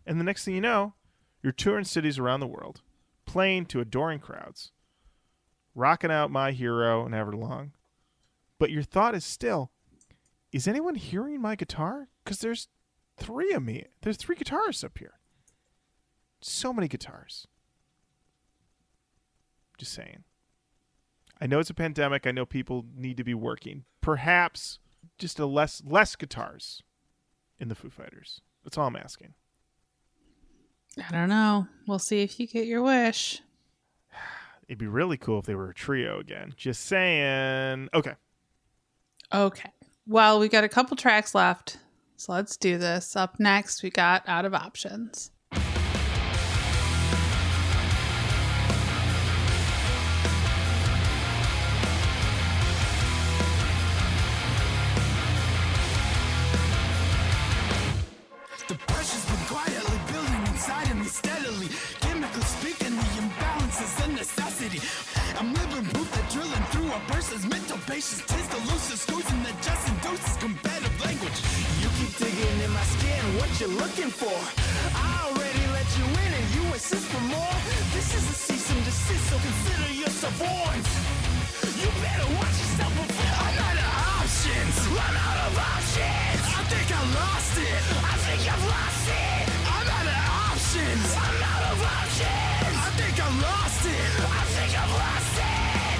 And the next thing you know, you're touring cities around the world, playing to adoring crowds, rocking out "My Hero" and "Everlong." But your thought is still, is anyone hearing my guitar? Because there's three of me. There's three guitarists up here. So many guitars. Just saying. I know it's a pandemic. I know people need to be working. Perhaps just a less less guitars in the Foo Fighters. That's all I'm asking. I don't know. We'll see if you get your wish. It'd be really cool if they were a trio again. Just saying. Okay. Okay. Well, we got a couple tracks left. So let's do this. Up next, we got Out of Options. Skin, what you looking for? I already let you in and you insist for more. This is a cease and desist, so consider yourself warned. You better watch yourself before I'm out of options. I'm out of options. I think I lost it. I think I've lost it. I'm out of options. I'm out of options. I think I lost it. I think I've lost it.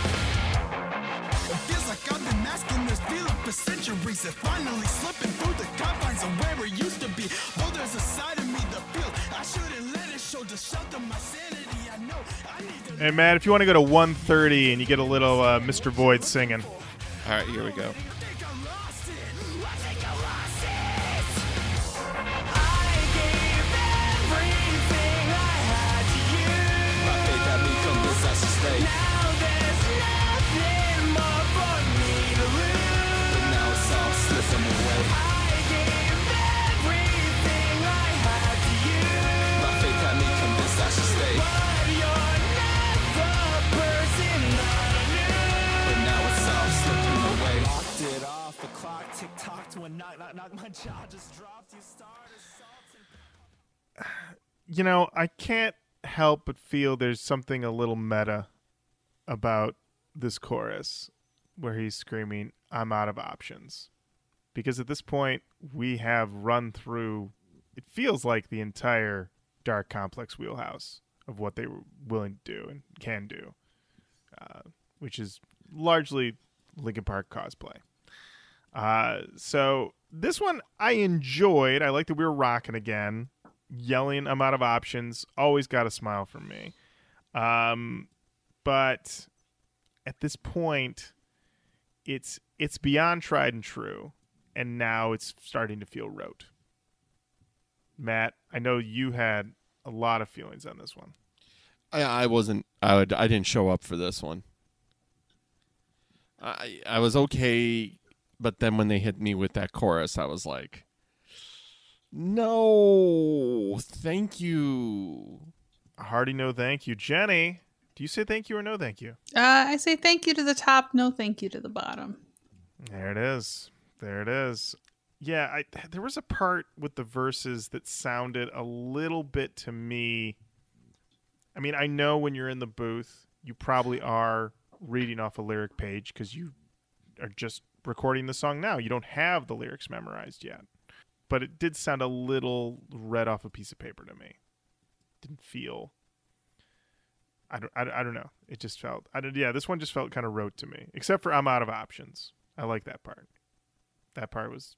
It feels like I've been masking this feeling for centuries. memories that finally slipping through the confines of where it used to be. Though there's a side of me that feels I shouldn't let it show to shelter my sanity. I know I need to. Hey, Matt, if you want to go to 130 and you get a little uh, Mr. Void singing. All right, here we go. You know, I can't help but feel there's something a little meta about this chorus where he's screaming, I'm out of options. Because at this point, we have run through, it feels like the entire Darke Complex wheelhouse of what they were willing to do and can do, uh, which is largely Linkin Park cosplay. Uh, so this one I enjoyed. I like that we were rocking again, yelling. I'm out of options. Always got a smile from me. Um, but at this point, it's it's beyond tried and true, and now it's starting to feel rote. Matt, I know you had a lot of feelings on this one. I, I wasn't. I would. I didn't show up for this one. I I was okay, but then when they hit me with that chorus, I was like, "No, thank you." A hearty no thank you, Jenny. Do you say thank you or no thank you? Uh, I say thank you to the top, no thank you to the bottom. There it is. There it is. Yeah, I there was a part with the verses that sounded a little bit to me. I mean, I know when you're in the booth, you probably are reading off a lyric page because you are just recording the song now. You don't have the lyrics memorized yet. But it did sound a little read off a piece of paper to me. Didn't feel. I don't. I, I don't know. It just felt. I don't. Yeah, this one just felt kind of rote to me. Except for I'm out of options. I like that part. That part was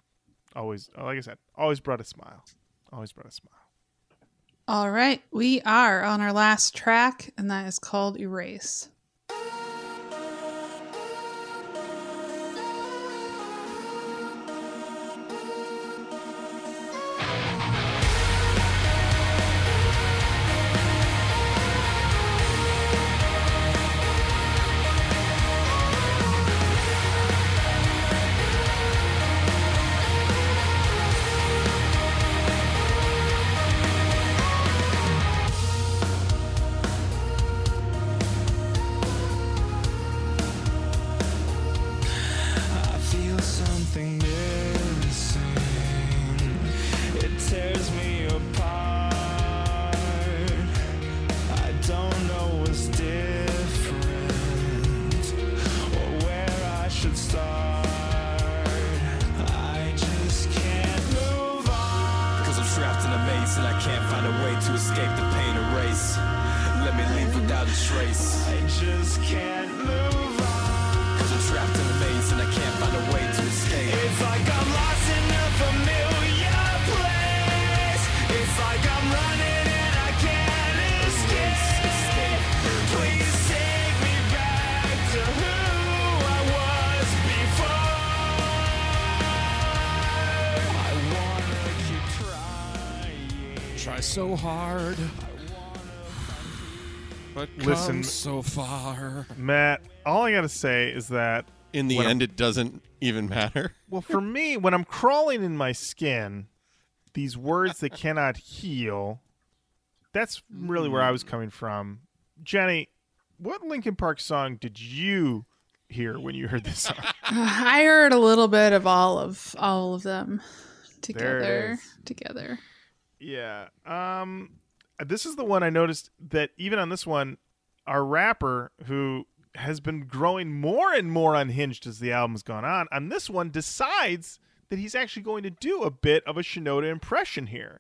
always, like I said, always brought a smile. Always brought a smile. All right, we are on our last track, and that is called Erase. So hard, but Listen- so far. Matt, all I got to say is that, In the When end, it doesn't even matter. well, for me, when I'm crawling in my skin, these words that cannot heal, that's really where I was coming from. Jenny, what Linkin Park song did you hear when you heard this song? I heard a little bit of all of all of them There it together. Together. Yeah. Um this is the one I noticed that even on this one our rapper who has been growing more and more unhinged as the album's gone on, on this one decides that he's actually going to do a bit of a Shinoda impression here.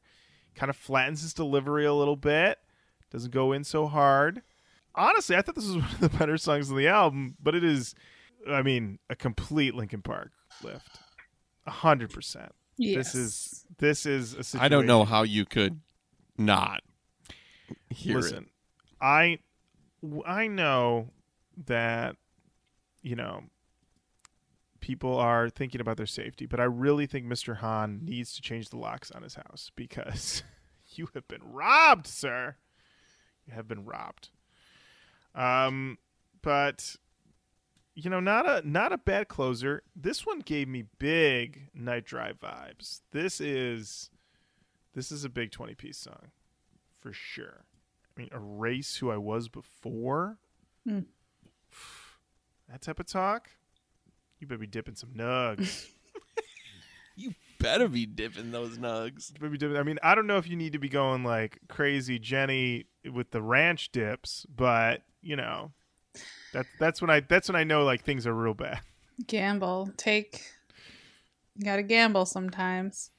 Kind of flattens his delivery a little bit, doesn't go in so hard. Honestly, I thought this was one of the better songs on the album, but it is I mean, a complete Linkin Park lift. A hundred percent. Yes. This is this is a situation. I don't know how you could not hear Listen, it. I I know that you know people are thinking about their safety, but I really think Mr. Hahn needs to change the locks on his house because you have been robbed, sir. You have been robbed. Um, but you know, not a not a bad closer. This one gave me big night drive vibes. This is this is a big twenty piece song for sure. I mean, erase who I was before. Hmm. That type of talk. You better be dipping some nugs. You better be dipping those nugs. You better be dipping. I mean, I don't know if you need to be going like crazy Jenny with the ranch dips, but you know, that that's when I that's when I know like things are real bad. gamble. Take. You gotta gamble sometimes.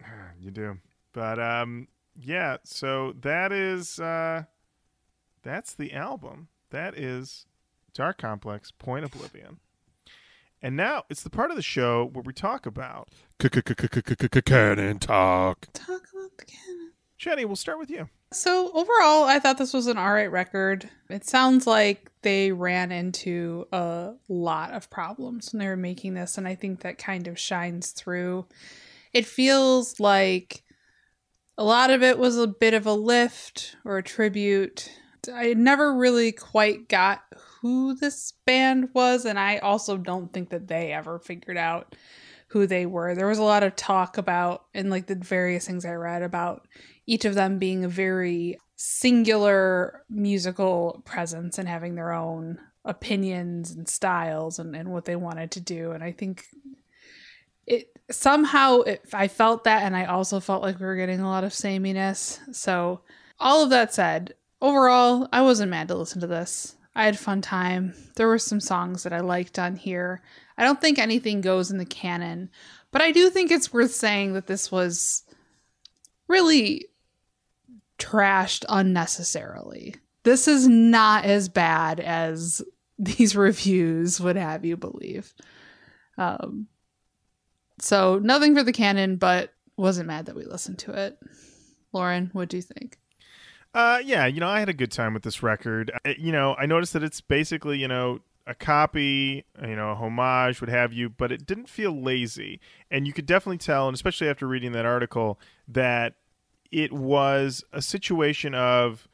you do. But um yeah, so that is uh that's the album. That is Darke Complex Point Oblivion. And now it's the part of the show where we talk about canon talk. Talk about the canon. Jenny, we'll start with you. So overall, I thought this was an alright record. It sounds like they ran into a lot of problems when they were making this, and I think that kind of shines through. It feels like a lot of it was a bit of a lift or a tribute. I never really quite got who this band was, and I also don't think that they ever figured out who they were. There was a lot of talk about, and like the various things I read about each of them being a very singular musical presence and having their own opinions and styles and, and what they wanted to do. And I think it somehow it, I felt that, and I also felt like we were getting a lot of sameness. So, all of that said, overall, I wasn't mad to listen to this. I had a fun time. There were some songs that I liked on here. I don't think anything goes in the canon, but I do think it's worth saying that this was really trashed unnecessarily. This is not as bad as these reviews would have you believe. Um, so nothing for the canon, but wasn't mad that we listened to it. Lauren, what do you think? Uh, yeah, you know, I had a good time with this record. You know, I noticed that it's basically, you know, a copy, you know, a homage, what have you, but it didn't feel lazy. And you could definitely tell, and especially after reading that article, that it was a situation of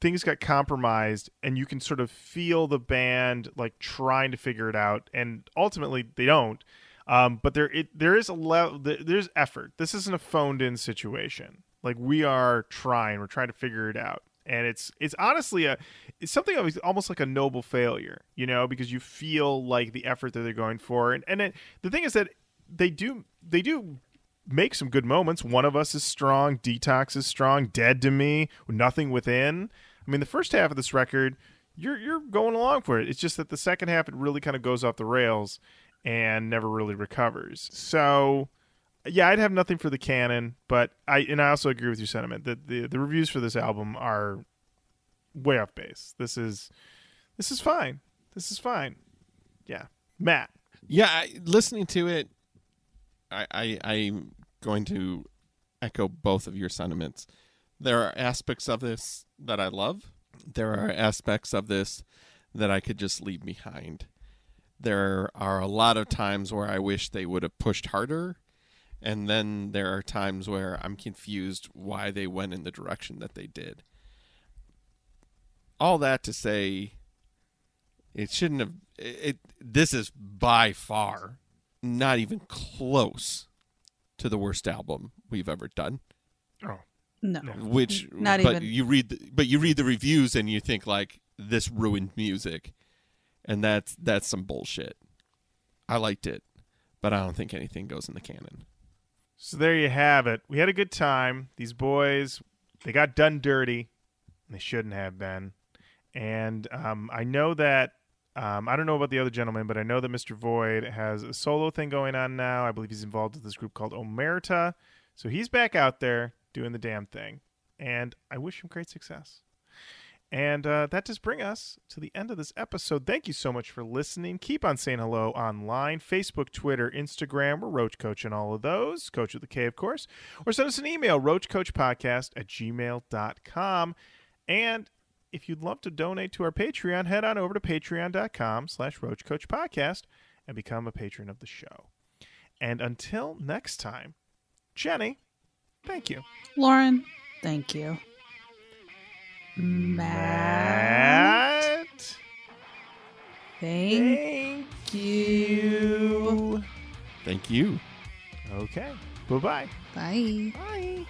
things got compromised and you can sort of feel the band like trying to figure it out and ultimately they don't. Um, but there it there is a level there's effort. This isn't a phoned in situation. Like we are trying we're trying to figure it out. And it's it's honestly a it's something almost like a noble failure you know because you feel like the effort that they're going for. And and it, the thing is that they do they do make some good moments one of us is strong detox is strong dead to me nothing within i mean the first half of this record you're you're going along for it it's just that the second half it really kind of goes off the rails and never really recovers so yeah, I'd have nothing for the canon, but I and I also agree with your sentiment that the the reviews for this album are way off base. This is this is fine. This is fine. Yeah, Matt. Yeah, listening to it, I, I I'm going to echo both of your sentiments. There are aspects of this that I love. There are aspects of this that I could just leave behind. There are a lot of times where I wish they would have pushed harder, and then there are times where I'm confused why they went in the direction that they did. All that to say, it shouldn't have. It, this is by far not even close to the worst album we've ever done. Oh, No. Which, Not but even. you read, the, but you read the reviews and you think like this ruined music, and that's that's some bullshit. I liked it, but I don't think anything goes in the canon. so there you have it. We had a good time. These boys, they got done dirty. They shouldn't have been. And um, I know that um, I don't know about the other gentleman, but I know that Mr. Void has a solo thing going on now. I believe he's involved with this group called Omerta. So he's back out there doing the damn thing. And I wish him great success. And uh, that does bring us to the end of this episode. Thank you so much for listening. Keep on saying hello online Facebook, Twitter, Instagram. We're Roach Koach and all of those. Coach with the K, of course. Or send us an email, roachkoachpodcast at gmail.com. And if you'd love to donate to our Patreon, head on over to patreon.com slash roachkoachpodcast and become a patron of the show. And until next time, Jenny, thank you. Lauren, thank you. Matt, Matt, thank thank you. you. Thank you. Okay. Bye-bye. Bye. Bye.